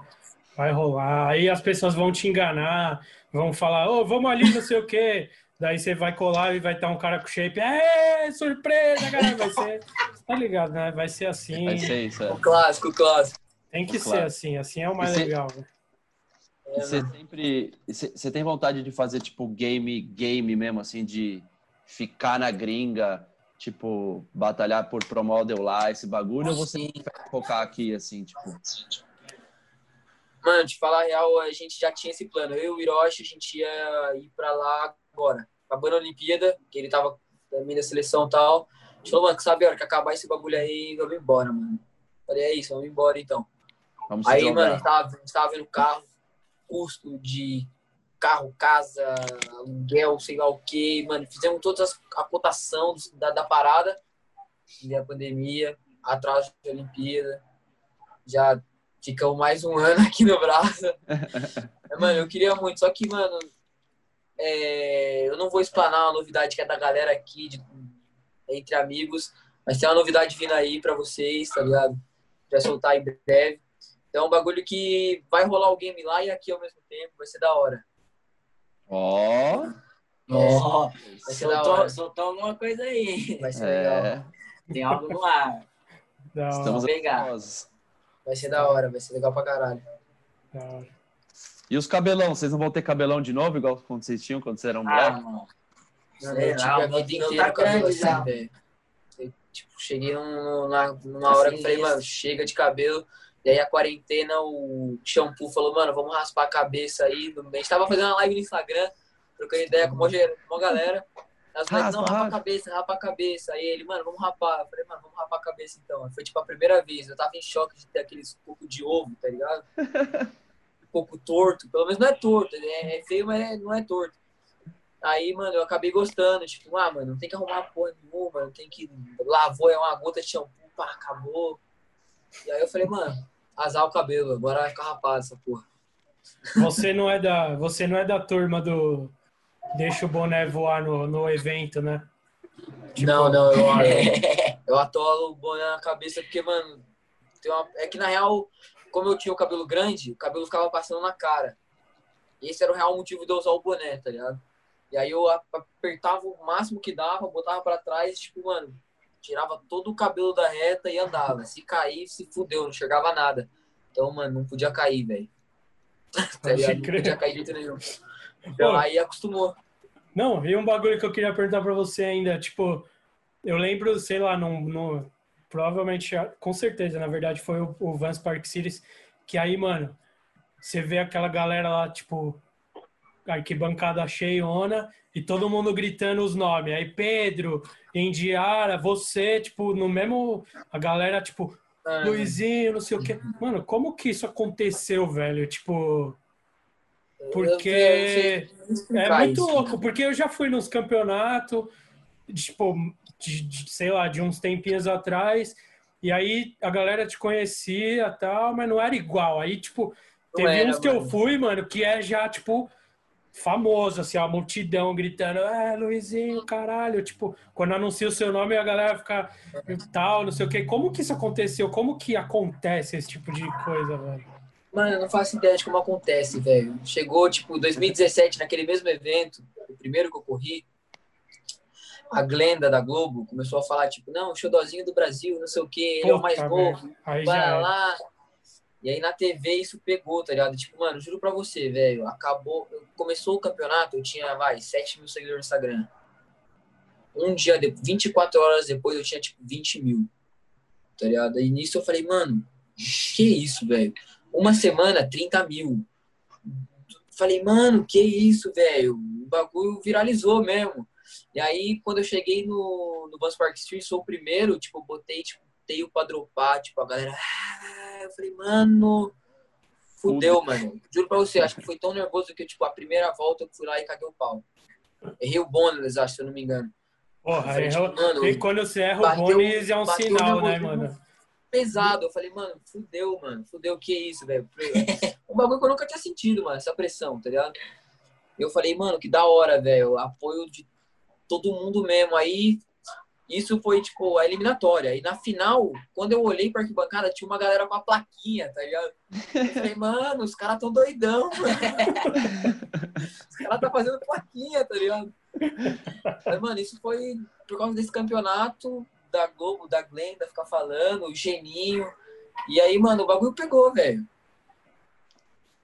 vai, rolar. Aí as pessoas vão te enganar, vão falar, ô, vamos ali, não sei o quê. Daí você vai colar e vai estar um cara com shape. É, surpresa, cara. Vai ser. Tá ligado, né? Vai ser assim. Vai ser isso, é. O clássico, o clássico. Tem que Claro. ser assim. Assim é o mais E se- legal. né? E Você sempre. Você você tem vontade de fazer, tipo, game, game mesmo, assim, de ficar na gringa, tipo, batalhar por Pro Model lá, esse bagulho, ou você Sim. focar aqui, assim, tipo. Mano, te falar a real, a gente já tinha esse plano. Eu e o Hiroshi, a gente ia ir pra lá agora. Acabando a Olimpíada, que ele tava também da seleção e tal. A gente falou, mano, sabe a hora que acabar esse bagulho aí, vamos embora, mano. Falei, é isso, vamos embora então. Vamos Aí, jogar. mano, a gente tava, a gente tava vendo carro, custo de carro, casa, aluguel, sei lá o quê. Mano, fizemos toda a cotação da, da parada. E a pandemia, atraso da Olimpíada. Já ficamos mais um ano aqui no braço. É, mano, eu queria muito, só que, mano, é, eu não vou explanar uma novidade que é da galera aqui, de- entre amigos, mas tem uma novidade vindo aí pra vocês, tá ligado? Vai soltar em breve. Então é um bagulho que vai rolar o game lá e aqui ao mesmo tempo, vai ser da hora. Ó, Ó, Vai ser da soltou, soltou alguma coisa aí. Vai ser legal. é. Tem algo no ar. Da Estamos ansiosos. Vai ser da hora, vai ser legal pra caralho. da hora. E os cabelão? Vocês não vão ter cabelão de novo, igual quando vocês tinham quando vocês eram Ah, mano. Mano, Sei eu tive lá, a o meu- vida meu inteira tá grande assim, já. velho. Eu, Tipo, cheguei num- numa, numa hora que eu falei, Assim, mano, chega de cabelo. E aí a quarentena, o shampoo falou, mano, vamos raspar a cabeça aí. A gente tava fazendo uma live no Instagram, trocando ideia com uma, uma galera. As mulheres, não, rapa a cabeça, rapa a cabeça. Aí ele, mano, vamos rapar. Eu falei, mano, vamos rapar a cabeça então. Foi tipo a primeira vez. Eu tava em choque de ter aqueles pouco de ovo, tá ligado? um pouco torto. Pelo menos não é torto. É, é feio, mas é- não é torto. Aí, mano, eu acabei gostando. Tipo, ah, mano, não tem que arrumar porra nenhuma. Não tem que. Lavou, é uma gota de shampoo, pá, acabou. E aí eu falei, mano, azar o cabelo. Agora vai ficar rapado essa porra. Você não é da, você não é da turma do deixa o boné voar no, no evento, né? Tipo, não, não, eu, eu atolo o boné na cabeça porque, mano, uma, é que na real, como eu tinha o cabelo grande, o cabelo ficava passando na cara. E esse era o real motivo de eu usar o boné, tá ligado? E aí eu apertava o máximo que dava, botava pra trás, tipo, mano, tirava todo o cabelo da reta e andava. Se cair, se fudeu, não enxergava nada. Então, mano, não podia cair, velho. Tá Pode ligado? Não podia cair de jeito nenhum. Então, Pô. aí acostumou. Não, e um bagulho que eu queria perguntar pra você ainda, tipo, eu lembro, sei lá, no, no provavelmente, com certeza, na verdade, foi o, o Vans Park Cities, que aí, mano, você vê aquela galera lá, tipo, arquibancada cheiona e todo mundo gritando os nomes. Aí Pedro, Indiara, você, tipo, no mesmo, a galera, tipo, Ah, Luizinho, não sei o quê. Mano, como que isso aconteceu, velho? Tipo, porque eu é muito louco, porque eu já fui nos campeonatos, tipo, de, de, sei lá, de uns tempinhos atrás, e aí a galera te conhecia e tal, mas não era igual. Aí, tipo, teve era, uns que eu mano. fui, mano, que é já, tipo, famoso, assim, a multidão gritando, é, Luizinho, caralho, tipo, quando anuncia o seu nome, a galera fica tal, não sei o quê. Como que isso aconteceu? Como que acontece esse tipo de coisa, velho? Mano, eu não faço ideia de como acontece, velho. Chegou, tipo, 2017, naquele mesmo evento, o primeiro que eu corri, a Glenda da Globo começou a falar, tipo, não, o xodozinho do Brasil, não sei o quê, ele é o mais novo, vai lá. E aí na TV isso pegou, tá ligado? Tipo, mano, juro pra você, velho, acabou, começou o campeonato, eu tinha, vai, 7 mil seguidores no Instagram. Um dia, de, 24 horas depois, eu tinha, tipo, 20 mil, tá ligado? E nisso eu falei, mano, que isso, velho? Uma semana, 30 mil. Falei, mano, que isso, velho? O bagulho viralizou mesmo. E aí, quando eu cheguei no, no Bus Park Street, sou o primeiro, tipo, botei, tipo, teio pra dropar, tipo, a galera. "Ah", Eu falei, mano. Fudeu, mano. Juro pra você, acho que foi tão nervoso que, tipo, a primeira volta eu fui lá e caguei o pau. Errei o bônus, acho, se eu não me engano. Porra, falei, errou- tipo, mano, e quando você erra o bônus é um sinal, né, mano? pesado. Eu falei, mano, fudeu, mano. Fudeu, que isso, velho? Um bagulho que eu nunca tinha sentido, mano, essa pressão, tá ligado? Eu falei, mano, que da hora, velho. Apoio de todo mundo mesmo. Aí, isso foi, tipo, a eliminatória. E na final, quando eu olhei pra arquibancada, tinha uma galera com a plaquinha, tá ligado? Eu falei, mano, os caras tão doidão. Os caras tá fazendo plaquinha, tá ligado? Mas, mano, isso foi por causa desse campeonato da Globo, da Glenda ficar falando, o Geninho. E aí, mano, o bagulho pegou, velho.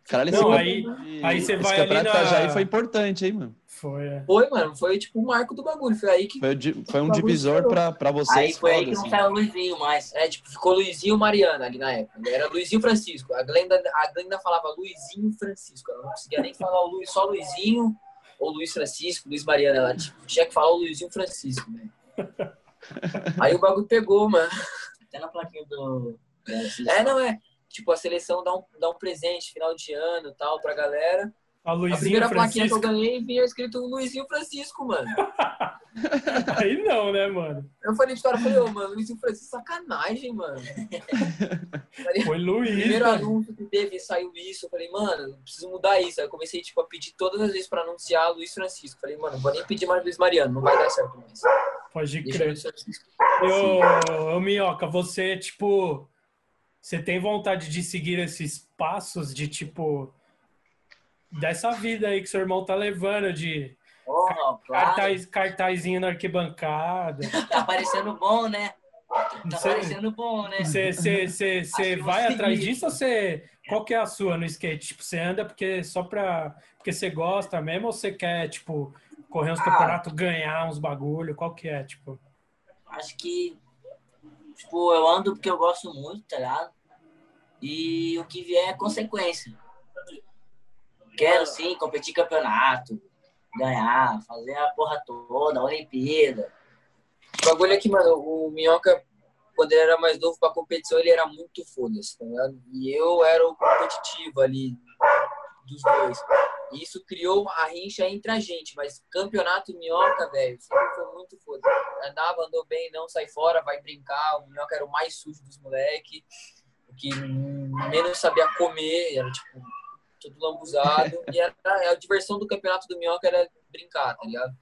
Caralho, Não, esse aí- campeonato- aí você esse vai ali campeonato na- Itajaí foi importante, hein, mano? Foi, é. Foi, mano, foi tipo o marco do bagulho. Foi aí que. Foi, foi um divisor pra, pra vocês. Aí foi aí foda, que não assim. saiu o Luizinho mais. É, tipo, ficou Luizinho e Mariana ali na época. Era Luizinho Francisco. A Glenda, a Glenda falava Luizinho Francisco. Ela não conseguia nem falar o Luiz, só Luizinho ou Luiz Francisco, Luiz Mariana. Ela tipo, tinha que falar o Luizinho Francisco, velho. Aí o bagulho pegou, mano. Até na plaquinha do. É, não é. Tipo, a seleção dá um, dá um presente final de ano e tal pra galera. A A Luizinho primeira plaquinha que eu ganhei vinha escrito Luizinho Francisco, mano. Aí não, né, mano? Eu falei de história, eu falei, ô, mano, Luizinho Francisco, sacanagem, mano. Foi Luiz. Primeiro velho. anúncio que teve, saiu isso. Eu falei, mano, eu preciso mudar isso. Aí eu comecei, tipo, a pedir todas as vezes pra anunciar Luiz Francisco. Falei, mano, não vou nem pedir mais Luiz Mariano, não vai dar certo mais. Pode crer. Ô, ô, Minhoca, você, tipo, você tem vontade de seguir esses passos de, tipo, dessa vida aí que seu irmão tá levando, de Oh, claro. cartaz, cartazinho na arquibancada. Tá parecendo bom, né? Tá Você- parecendo bom, né? Você vai atrás disso ou você. Qual que é a sua no skate? Tipo, você anda porque só pra. Porque você gosta mesmo ou você quer, tipo, correr uns Ah. campeonatos, ganhar uns bagulho? Qual que é, tipo? Acho que, tipo, eu ando porque eu gosto muito, tá ligado? E o que vier é consequência. Quero sim competir campeonato, ganhar, fazer a porra toda, a Olimpíada. O bagulho é que, mano, o Minhoca, quando ele era mais novo pra competição, ele era muito foda-se, tá ligado? E eu era o competitivo ali dos dois. E isso criou a rincha entre a gente, mas campeonato Minhoca, velho, sempre foi muito foda. Andava, andou bem, não sai fora, vai brincar. O Minhoca era o mais sujo dos moleques, que menos sabia comer, era tipo tudo lambuzado. e era, a diversão do campeonato do Minhoca era brincar, tá ligado?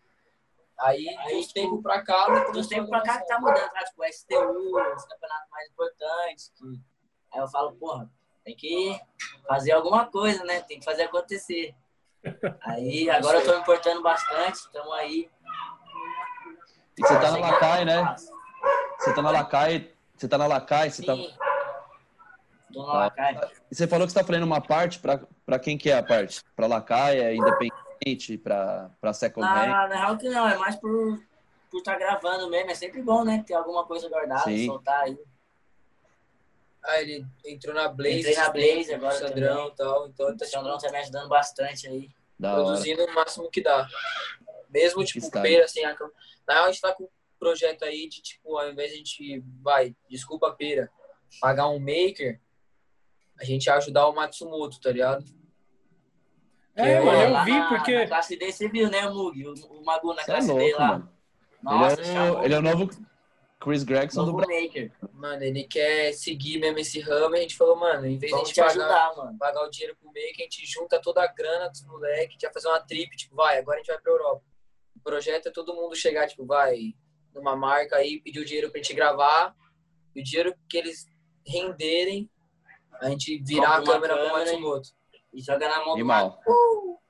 Aí, de Aí, uns tipo, tempos pra cá, começou tempos a pra cá que tá mudando, tá? Tipo, STU, os campeonatos mais importantes. Que... Aí eu falo, porra, tem que fazer alguma coisa, né? Tem que fazer acontecer. Aí agora eu tô me importando bastante, estamos aí. E você tá na Chegar Lacai, né? Você tá na Lacai, você tá na Lacai, você tá... Sim. Tô na Lacai. E você falou que você tá fazendo uma parte, pra, pra quem que é a parte? Pra Lacaia, Independente, pra, pra Second Hand? Na, na real que não, é mais por por estar gravando mesmo. É sempre bom, né? Ter alguma coisa guardada, Sim. soltar aí. Aí ele entrou na Blaze, Entrei na Blaze agora Sandrão também. e tal. Então O tá tipo, Sandrão tá me ajudando bastante aí. Da hora. produzindo o máximo que dá. Mesmo, tipo, Está. Pera, assim, a- na real a gente tá com um projeto aí de, tipo, ao invés de a gente, vai, desculpa, Pera, pagar um maker, a gente ajudar o Matsumoto, tá ligado? É, Pô, mano, eu Lá vi na, porque. Na classe D, você viu, né, Mug? O, o Magu na é classe D louco, lá. mano. Nossa, ele, é chamou o, ele é o novo Chris Gregson do novo Brasil. maker. Mano, ele quer seguir mesmo esse ramo e a gente falou, mano, em vez de a gente te pagar, ajudar, mano. pagar o dinheiro pro maker, a gente junta toda a grana dos moleques, a gente vai fazer uma trip, tipo, vai, agora a gente vai pra Europa. O projeto é todo mundo chegar, tipo, vai numa marca aí, pedir o dinheiro pra gente gravar, e o dinheiro que eles renderem, a gente virar a câmera câmera e- Matsumoto. E joga na mão do Animal.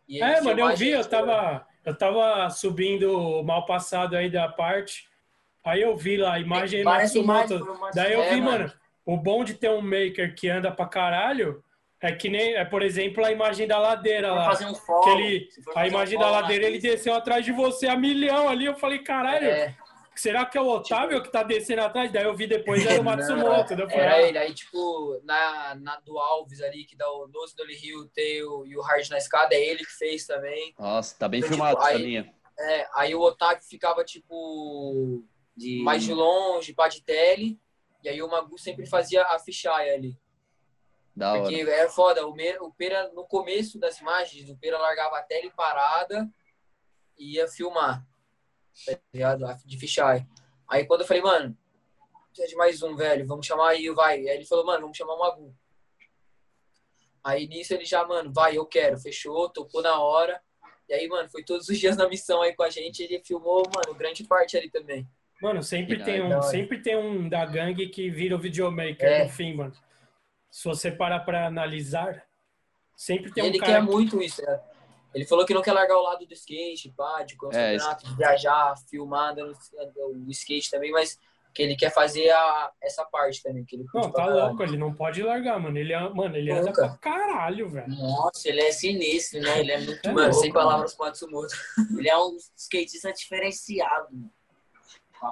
E É, mano, eu vi, eu gente, ligado? tava, eu tava subindo mal passado aí da parte. Aí eu vi lá a imagem aí Parece Matsumoto. imagem Daí eu É, vi, mano. mano, o bom de ter um maker que anda pra caralho é que nem, é, por exemplo, a imagem da ladeira lá. fazer um follow, Que ele, a um imagem da follow na ladeira, ele desceu atrás de você a milhão ali. Eu falei, caralho, É, será que é o Otávio que tá descendo atrás? Daí eu vi depois era o Matsumoto. Falei, era ah, ele. Aí, tipo, na, na do Alves ali, que dá o Nose do Rio tem o, e o Hard na escada, é ele que fez também. Nossa, tá bem Então, filmado tipo, essa aí- linha. É, aí o Otávio ficava, tipo, de... mais de longe, pá de tele. E aí o Magu sempre fazia a fichaia ali. Da hora. Porque era foda. O, Me- o Pera, no começo das imagens, o Pera largava a tele parada e ia filmar. Tá ligado? De fichar. Aí quando eu falei, mano, precisa de mais um, velho, vamos chamar aí, vai. Aí ele falou, mano, vamos chamar o Magu. Aí nisso ele já, mano, vai, eu quero, fechou, tocou na hora. E aí, mano, foi todos os dias na missão aí com a gente. Ele filmou, mano, grande parte ali também. Mano, sempre Que tem um, sempre tem um da gangue que vira o videomaker É. no fim, mano. Se você parar pra analisar, sempre E tem um ele cara quer que- muito isso, né? Ele falou que não quer largar o lado do skate, pá, de os É, de viajar, filmar, andando o skate também, mas que ele quer fazer a, essa parte também, que ele Não, tá louco, ele não pode largar, mano. Ele, é- mano, ele anda pra caralho, velho. Nossa, ele é sinistro, né? Ele é muito Mano, louco, sem palavras com o Matsumoto. Ele é um skatista diferenciado. mano.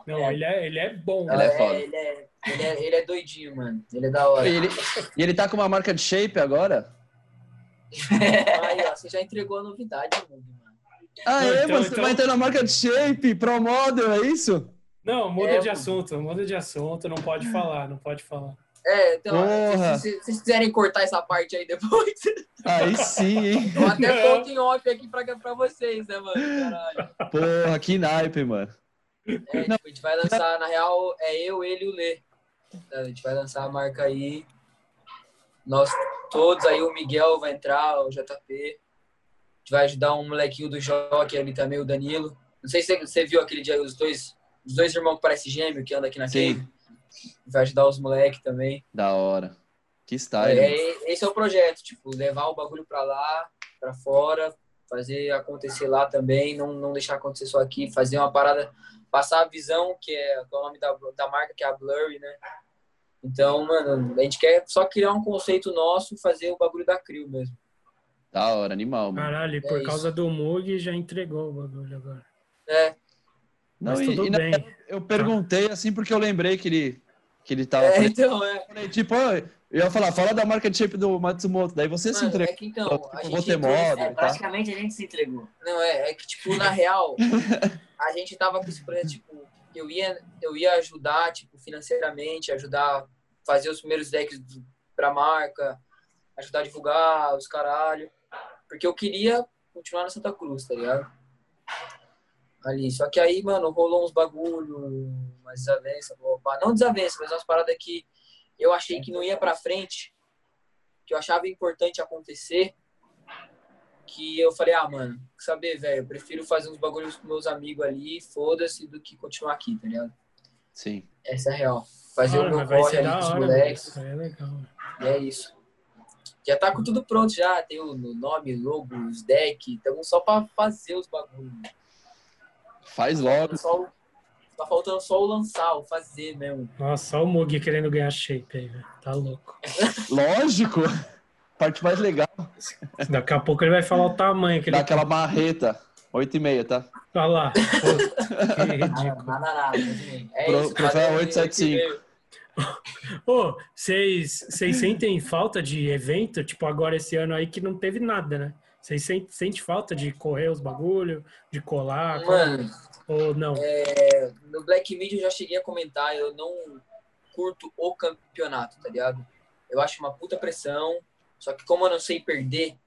Não, É, ele é, ele é bom. Ele é foda. Ele é, ele, é, ele é doidinho, mano. Ele é da hora. E ele, e ele tá com uma marca de shape agora? Aí, ó, você já entregou a novidade, mano. Ah, é, então- mano, você então- vai ter na marca de shape, Pro Model, é isso? Não, muda É, de assunto, muda de assunto, não pode falar, não pode falar. É, então, Porra. se, vocês quiserem cortar essa parte aí depois, Aí sim, hein? eu até conto em off aqui pra, pra vocês, né, mano? Caralho. Porra, que naipe, mano. É, tipo, a gente vai lançar, na real, é eu, ele e o Lê. A gente vai lançar a marca aí. Nós todos aí, o Miguel vai entrar, o JP. A gente vai ajudar um molequinho do Jockey ali também, o Danilo. Não sei se você- viu aquele dia, os dois, os dois irmãos que parecem gêmeo, que andam aqui na Sim. cave. Vai ajudar os moleques também. Da hora. Que style. É, esse é o projeto, tipo, levar o bagulho pra lá, pra fora, fazer acontecer lá também, não, não deixar acontecer só aqui, fazer uma parada, passar a visão, que é, que é o nome da, da marca, que é a Blurry, né? Então, mano, a gente quer só criar um conceito nosso, fazer o bagulho da Crio mesmo. Da hora, animal, mano. Caralho, e por isso. causa do Mug já entregou o bagulho agora. É, Mas Não, e- tudo e bem. Eu perguntei assim porque eu lembrei que ele, que ele tava. é falei, então, é. Tipo, ó, eu ia falar, fala da marca de shape do Matsumoto. Daí você se Mano, entregou. é que então, Tipo, a vou gente entrou moda. É, tá? praticamente a gente se entregou. Não, é, é que, tipo, na real, a gente tava com esse projeto, tipo, eu ia, eu ia ajudar, tipo, financeiramente, ajudar fazer os primeiros decks pra marca, ajudar a divulgar os caralho, porque eu queria continuar na Santa Cruz, tá ligado? Ali, só que aí, mano, rolou uns bagulho, umas desavenças, opa, não desavenças, mas umas paradas que eu achei que não ia pra frente, que eu achava importante acontecer, que eu falei, ah, mano, saber, velho, eu prefiro fazer uns bagulhos com meus amigos ali, foda-se, do que continuar aqui, tá ligado? Sim. Essa é a real. Fazer o meu corre ali com os moleques, é legal. e é isso. Já tá com tudo pronto já, tem o nome, logo, os deck, estamos só pra fazer os bagulhos. Faz logo. Só Tá faltando só o lançar, o fazer mesmo. Nossa, só o Mug querendo ganhar shape aí, velho. Tá louco. Lógico. Parte mais legal. Daqui a pouco ele vai falar o tamanho que ele Dá aquela marreta. 8 e meia, tá? Olha lá. Pô, que ridículo. nada, nada. assim. É Pro- isso, Professor fazer 875. Ô, vocês vocês sentem falta de evento? Tipo, agora esse ano aí que não teve nada, né? Vocês sentem sente falta de correr os bagulho, de colar? Mano, Ou não? no Black Media eu já cheguei a comentar, eu não curto o campeonato, tá ligado? Eu acho uma puta pressão, só que como eu não sei perder,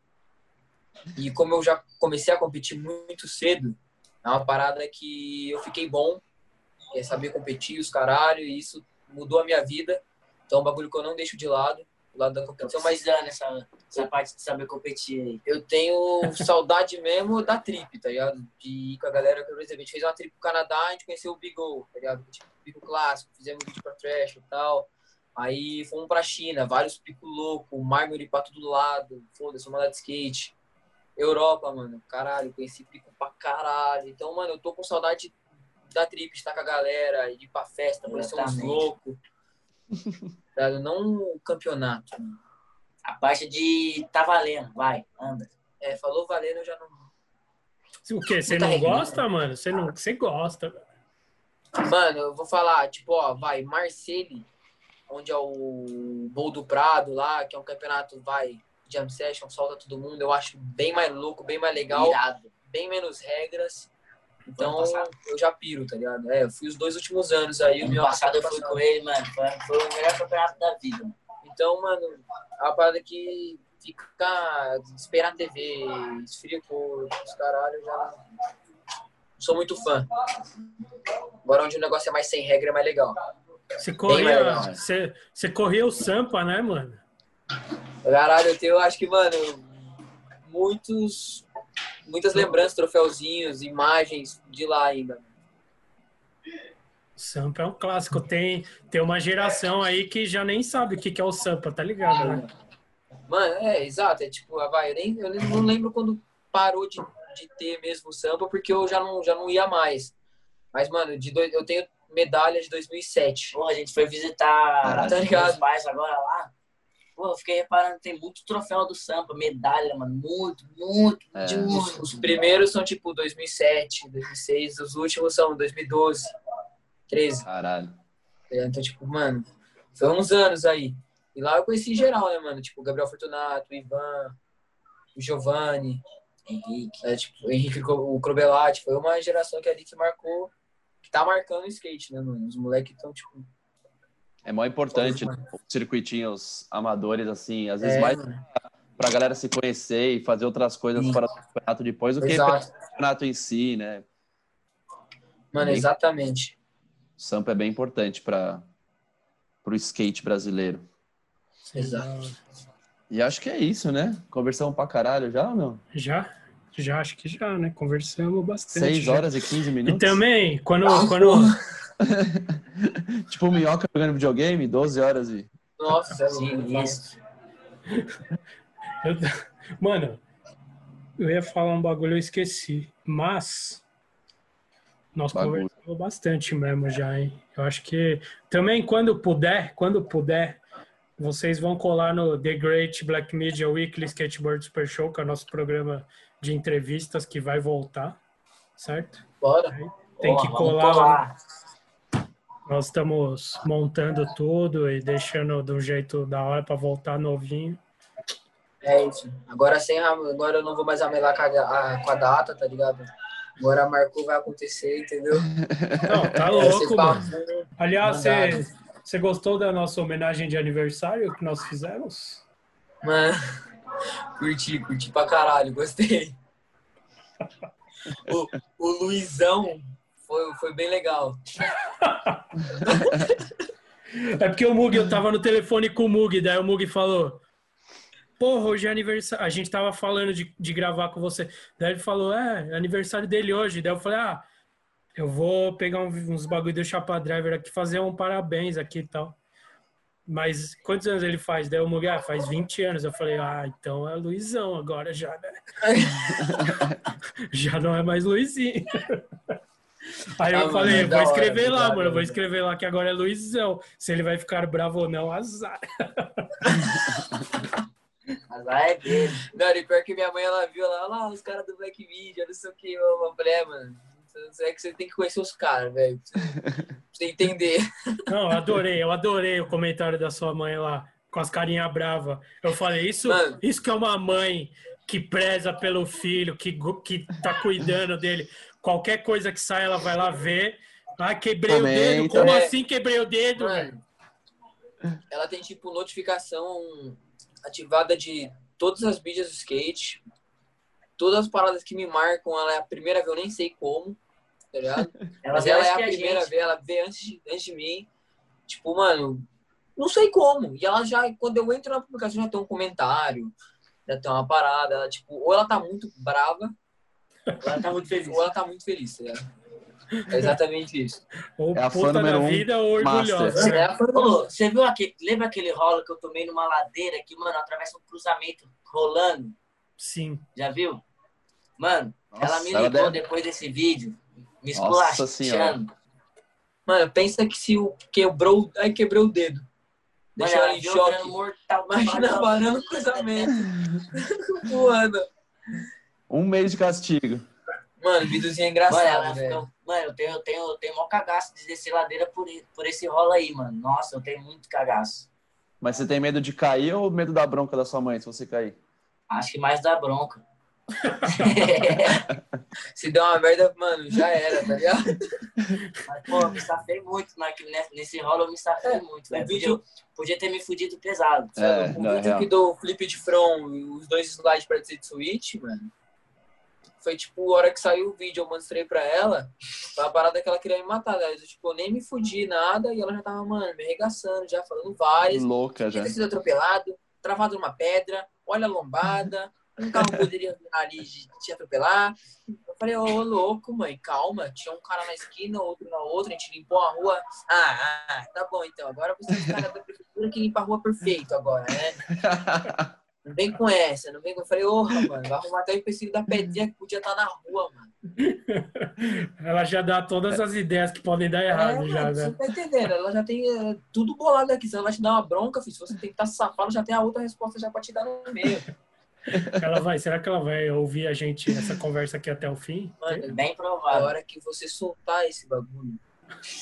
e como eu já comecei a competir muito cedo, é uma parada que eu fiquei bom, é saber competir, os caralho, e isso mudou a minha vida. Então é um bagulho que eu não deixo de lado, do lado da competição, mas precisando essa, essa parte de saber competir aí. eu tenho saudade mesmo da trip, tá ligado? De ir com a galera, por exemplo, a gente fez uma trip pro Canadá, a gente conheceu o Big O, tá ligado? Tipo, pico clássico, fizemos vídeo pra trash e tal. Aí fomos pra China, vários picos loucos, mármore pra todo lado, foda-se, andar de skate. Europa, mano, caralho, conheci pico pra caralho. Então, mano, eu tô com saudade da trip, de estar com a galera, de ir pra festa, conhecer uns loucos. Não o campeonato. mano. A parte de tá valendo, vai, anda. É, falou valendo, eu já não. O quê? Você não regra. gosta, mano? Você não, você gosta. Mano, eu vou falar, tipo, ó, vai, Marseille, onde é o Bowl do Prado lá, que é um campeonato, vai, jam session, solta todo mundo, eu acho bem mais louco, bem mais legal, Irado. bem menos regras. Então, eu já piro, tá ligado? É, eu fui os dois últimos anos aí. o Ano meu passado eu fui com ele, mano. Foi, foi o melhor campeonato da vida. mano. Então, mano, é uma parada que fica, esperar a TV, corpo, os caralho, já, sou muito fã. Agora onde o negócio é mais sem regra é mais legal. Você corria, você, você corria o Sampa, né, mano? Caralho, eu tenho, acho que, mano, muitos, muitas lembranças, troféuzinhos, imagens de lá ainda. Sampa é um clássico. Tem, tem uma geração aí que já nem sabe o que que é o Sampa, tá ligado, né? Mano, é, exato. É tipo, ah, vai, eu, nem, eu não lembro quando parou de, de ter mesmo o samba, porque eu já não, já não ia mais. Mas, mano, de dois, eu tenho medalha de 2007. Porra, a gente foi visitar. Tá ligado? pais agora lá. Pô, eu fiquei reparando, tem muito troféu do Sampa, medalha, mano. Muito, muito, É. Os, muito. os primeiros são tipo 2007, 2006, os últimos são 2012, 13. Caralho. tá Então, tipo, mano, foi uns anos aí. E lá eu conheci geral, né, mano? Tipo, Gabriel Fortunato, o Ivan, o Giovanni, Henrique. é, tipo, Henrique, o Crobelati. Foi uma geração que ali que marcou, que tá marcando o skate, né, mano? Os moleques estão, tipo. É mó importante né, os circuitinhos amadores, assim, às vezes É, mais mano, pra galera se conhecer e fazer outras coisas Sim. fora do campeonato depois do que pelo campeonato em si, né? Mano, Bem- exatamente. O Sampa é bem importante para o skate brasileiro. Exato. E acho que é isso, né? Conversamos pra caralho já ou não? Já? Já, acho que já, né? Conversamos bastante. 6 já. horas e 15 E minutos? também, quando, Ah, quando, tipo, o Minhoca jogando videogame, 12 horas e... Nossa, louco. isso. Eu- mano, eu ia falar um bagulho, eu esqueci. Mas nós Bagulho. conversamos bastante mesmo já, hein? Eu acho que também quando puder, quando puder, vocês vão colar no The Great Black Media Weekly Skateboard Super Show, que é o nosso programa de entrevistas que vai voltar, certo? Bora. Tem que Porra, vamos colar. Nós estamos montando tudo e deixando de um jeito da hora para voltar novinho. É isso. Agora sem agora eu não vou mais amelar com a, com a data, tá ligado? Agora marcou, vai acontecer, entendeu? Não, tá louco, mano. Aliás, você, você gostou da nossa homenagem de aniversário que nós fizemos? Mano, curti, curti pra caralho, gostei. O, o Luizão foi, foi bem legal. É porque o Mug, eu tava no telefone com o Mug, daí o Mug falou: Porra, hoje é aniversário. A gente tava falando de, de gravar com você. Daí ele falou: É, é aniversário dele hoje. Daí eu falei: Ah, eu vou pegar uns bagulho do Chapa Driver aqui, fazer um parabéns aqui e tal. Mas quantos anos ele faz? Daí o Mug, ah, faz 20 anos. Eu falei: Ah, então é Luizão agora já, né? já não é mais Luizinho. Aí Ah, eu mano, falei, é vou da hora, escrever lá, mano, vou escrever lá que agora é Luizão. Se ele vai ficar bravo ou não, azar. Lá é dele. Não, e pior que minha mãe, ela viu lá, lá os caras do Black Media, não sei o que. Eu falei, é, mano, é que você tem que conhecer os caras, velho. Pra você- entender. Não, eu adorei, eu adorei o comentário da sua mãe lá, com as carinhas bravas. Eu falei, isso, Mano. isso que é uma mãe que preza pelo filho, que, que tá cuidando dele. Qualquer coisa que sai, ela vai lá ver. Ah, quebrei o dedo. Comenta. Como assim quebrei o dedo, velho? Ela tem, tipo, notificação ativada de todas as mídias do skate. Todas as paradas que me marcam, ela é a primeira a ver, eu nem sei como, tá ligado? Ela Mas ela é a primeira a gente. ver, ela vê antes de, antes de mim. Tipo, mano, não sei como. E ela já, quando eu entro na publicação, já tem um comentário, já tem uma parada. Ela, tipo, ou ela tá muito brava, Ela tá muito feliz. ou ela tá muito feliz, tá ligado? É exatamente isso. Ou É a fã puta da número um, vida ou orgulhosa. master. né? É Ô, você viu aquele. Lembra aquele rolo que eu tomei numa ladeira que, mano, atravessa um cruzamento rolando? Sim. Já viu? Mano, ela me Nossa, ligou deve- depois desse vídeo, me esculachando. Mano, pensa que se o quebrou, aí quebrou o dedo. Mano, Deixou ela ela em choque. mortal. Imagina varando o cruzamento. Voando. Um mês de castigo. Mano, videozinho é Mano, ela engraçado, velho. ficou- mano, eu tenho, eu tenho, eu tenho maior cagaço de descer ladeira por, por esse rolo aí, mano. Nossa, eu tenho muito cagaço. Mas você tem medo de cair ou medo da bronca da sua mãe se você cair? Acho que mais da bronca. Se der uma merda, mano, já era, tá ligado? Mas, pô, eu me safei muito naquele, nesse, nesse rolo, eu me safei É, muito, o vídeo- Podia, ter me fudido pesado. É, o não, é vídeo real. que do flip de front e os dois slides pra dizer de switch, mano. foi tipo, a hora que saiu o vídeo, eu mostrei pra ela, foi uma parada que ela queria me matar. Né? Eu, tipo, eu nem me fudi nada e ela já tava, mano, me arregaçando, já falando várias. Louca já. Tinha sido atropelado, travado numa pedra, olha a lombada, um carro poderia virar ali de te atropelar. Eu falei, ô louco, mãe, calma. Tinha um cara na esquina, outro na outra, a gente limpou a rua. Ah, ah tá bom então. Agora você é o cara da prefeitura que limpa a rua perfeito agora, né? Não vem com essa, não vem com. Eu falei, ô, mano, vai arrumar até o empecilho da pedrinha que podia estar na rua, mano. Ela já dá todas as ideias que podem dar errado, é, já, mano, Você né? tá entendendo? Ela já tem é, tudo bolado aqui. Se ela vai te dar uma bronca, filho, se você tentar safar, ela já tem a outra resposta já pra te dar no meio. Ela vai, será que ela vai ouvir a gente, essa conversa aqui até o fim? Mano, Bem a provável. hora que você soltar esse bagulho,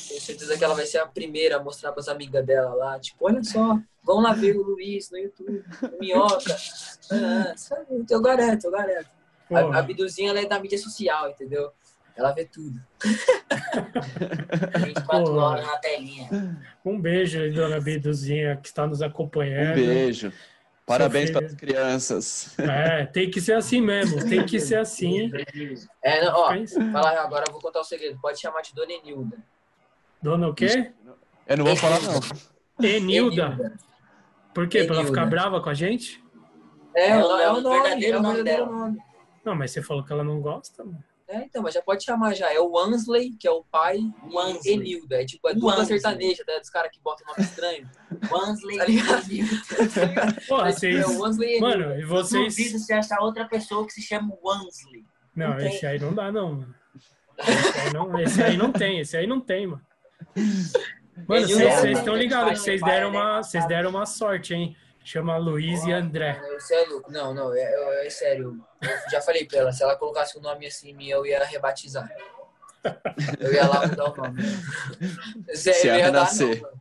tenho certeza que ela vai ser a primeira a mostrar pras amigas dela lá. Tipo, olha só, vão lá ver o Luiz no YouTube, o Minhoca. Ah? Eu garanto, eu garanto. A, a Biduzinha ela é da mídia social, entendeu? Ela vê tudo. 24 Porra. horas na telinha. um beijo aí, dona Biduzinha, que está nos Um acompanhando. beijo. Parabéns para as crianças. É, tem que ser assim mesmo, tem que ser assim. É, não, ó, fala agora, eu vou contar o segredo. Pode chamar de Dona Enilda. Dona o quê? Eu não vou falar, não. Enilda. Por quê? Pra ela ficar Enilda. brava com a gente? É, É é, o o, é o nome- verdadeiro é o nome verdadeiro dela. nome. Não, mas você falou que ela não gosta. mano. É, então, mas já pode chamar já. É o Wansley, que é o pai, Wansley. e Enilda. É tipo, é dupla Wansley. sertaneja, tá? Dos caras que botam nome estranho. Wansley. Tá ligado? Porra, É, vocês. é o e. Mano, e vocês. Duvido se achar outra pessoa que se chama Wansley. Não, Não tem. esse aí não dá, não, mano. Esse aí não, esse aí não tem, esse aí não tem, mano. Mano, vocês né? estão ligados que vocês deram né? uma, vocês deram uma sorte, hein? Chama Luiz e André. Você é louco. Não, não, é, é- é sério. Eu já falei pra ela, se ela colocasse um nome assim em mim, eu ia rebatizar. Eu ia lá mudar o nome. Sério, Se eu ia ia dar renascer. não. Não,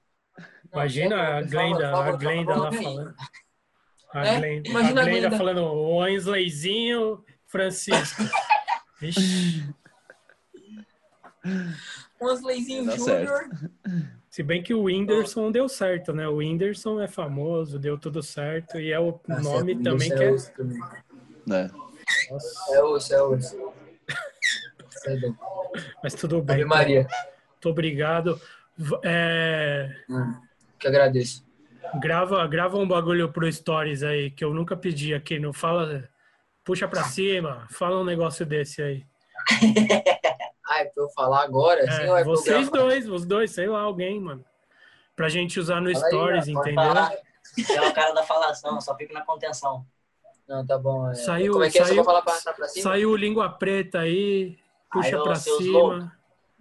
Imagina sério, a Glenda, favor, por a Glenda lá falando. A É, Glenda, imagina a a Glenda Glenda. falando o Wensleyzinho Francisco. Vixe. Wansleyzinho Dá Júnior. Se bem que o Whindersson deu certo, né? O Whindersson é famoso, deu tudo certo. E é o nome também que é. né? Nossa, É é é louco. mas tudo bem. Ave Maria. Muito obrigado. É, Hum, que agradeço. grava, grava um bagulho pro Stories aí, que eu nunca pedi aqui. Não fala. Puxa pra cima, fala um negócio desse aí. Ai, pra eu falar agora, assim, É, é pra eu vocês dois, os dois, sei lá, alguém, mano. Pra gente usar no Fala aí, Stories, pode entendeu? Você é o cara da falação, só fico na contenção. Não, tá bom. é. Saiu- Como é que é? Só saiu- vou falar pra, pra cima? Saiu o língua preta aí, puxa Aí, pra cima. loucos.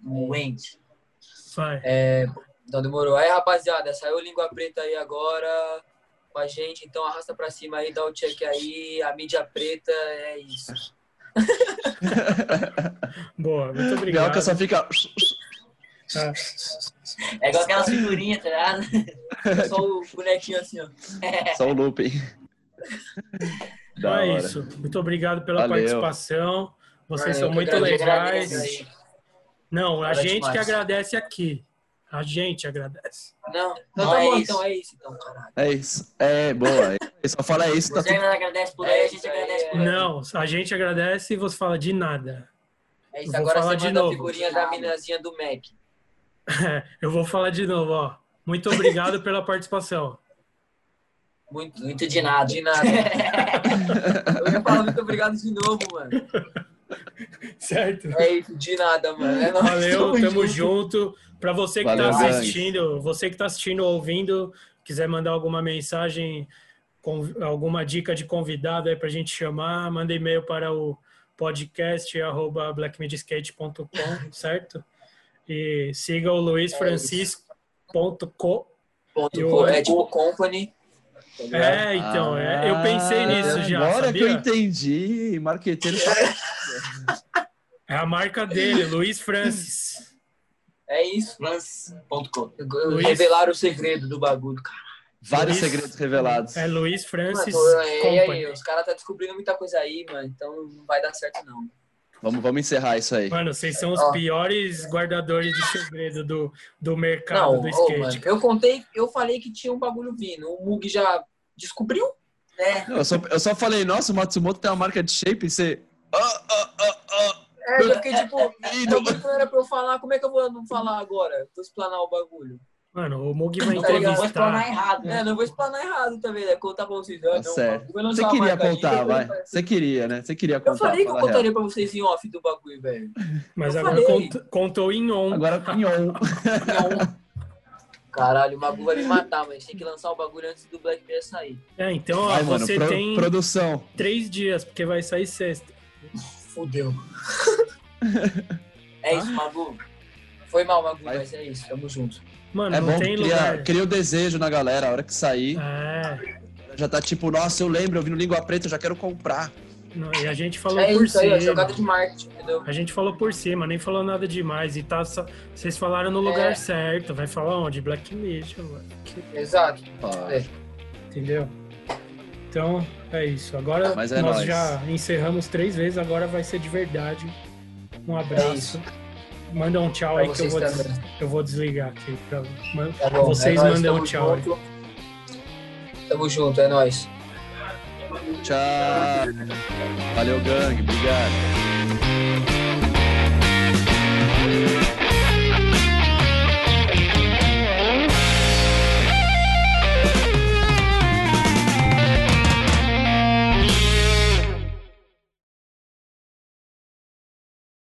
Wendy. Vai. É, então demorou. Aí, rapaziada, saiu língua preta aí agora com a gente. Então arrasta pra cima aí, dá o check aí. A mídia preta é isso. Boa, muito obrigado. Minhoca só fica. É. É igual aquela figurinha, tá ligado? Só o bonequinho assim, ó. Só o looping. Então é isso. Muito obrigado pela Valeu. participação. Vocês Mano, são muito legais. Não, a gente que agradece aqui. A gente agradece. Não, então Não, tá é bom, isso. então é isso, então, caralho. É isso. É, boa. É, Só fala isso, tá Você tudo. agradece por aí, a gente agradece por aí. Não, a gente agradece e você fala de nada. É isso, Eu vou agora falar você de manda a novo. figurinha da minazinha do Mac. Eu vou falar de novo, ó. Muito obrigado pela participação. Muito, Muito de nada. de nada. Eu ia falar muito obrigado de novo, mano. Certo? É isso, de nada, mano. É nóis, Valeu, tamo junto. Para você que Valeu, está gangue. assistindo, você que está assistindo ou ouvindo, quiser mandar alguma mensagem, com alguma dica de convidado aí para a gente chamar, manda e-mail para o podcast arroba blackmediskate.com, certo? E siga o Luiz É Francisco.co. Ponto Eu- com- É tipo company. tá? É, então, é, eu pensei nisso já, Ah, Agora que eu sabia? entendi. Marqueteiro só. É a marca dele, Luiz Francis. É isso. Lance.com. Luiz- Revelaram o segredo do bagulho, cara. Vários Luiz- segredos revelados. É Luiz Francis Mano, é, e aí, Company. os caras tá descobrindo muita coisa aí, mano. Então não vai dar certo, não. Vamos, vamos encerrar isso aí. Mano, vocês são os Ó. piores guardadores de segredo do, do mercado Não, do ô, skate. mano, eu contei, eu falei que tinha um bagulho vindo. O Mug já descobriu? É, Eu só, eu só falei, nossa, o Matsumoto tem uma marca de shape. Você. Ah, ah, ah, ah. É, eu fiquei tipo, bagulho era pra eu falar, como é que eu vou não falar agora? Vou explanar o bagulho. Mano, o Mug vai Não vou explanar errado, né? É, não vou explanar errado também, né? Contar pra vocês. Tá não, certo. bagulho Você queria contar, eu vai. Você queria, né? Você queria Eu contar. falei que eu fala a real. contaria pra vocês em off do bagulho, velho. Mas Eu agora cont- contou em on. Agora pinhão. Caralho, o Magu vai me matar, mas tem que lançar o bagulho antes do Black Bear sair. É, então, ó, Vai, mano. você pro- tem Produção. três dias, porque vai sair sexta. Fudeu. É isso, Magu. Foi mal, Magu, Vai. mas é isso, tamo junto. Mano, É não bom, tem cria, lugar. cria o desejo na galera. A hora que sair, É. já tá tipo, nossa, eu lembro, eu vi no Língua Preta, eu já quero comprar. não, E a gente falou É por isso aí, cima. jogada de marketing, entendeu? A gente falou por cima, nem falou nada demais. E tá só... Vocês falaram no lugar É. certo. Vai falar onde? Black Media, mano. Que- Exato. Ó, É. Entendeu? Então, é isso. Agora Mas é nós nóis. já encerramos três vezes, agora vai ser de verdade. Um abraço. É. Manda um tchau Pra aí que eu vou, des- eu vou desligar aqui. Pra... Tá bom, Vocês é mandam um tchau aí. junto. Tamo junto, é nóis. Tchau. Valeu, gangue. Obrigado.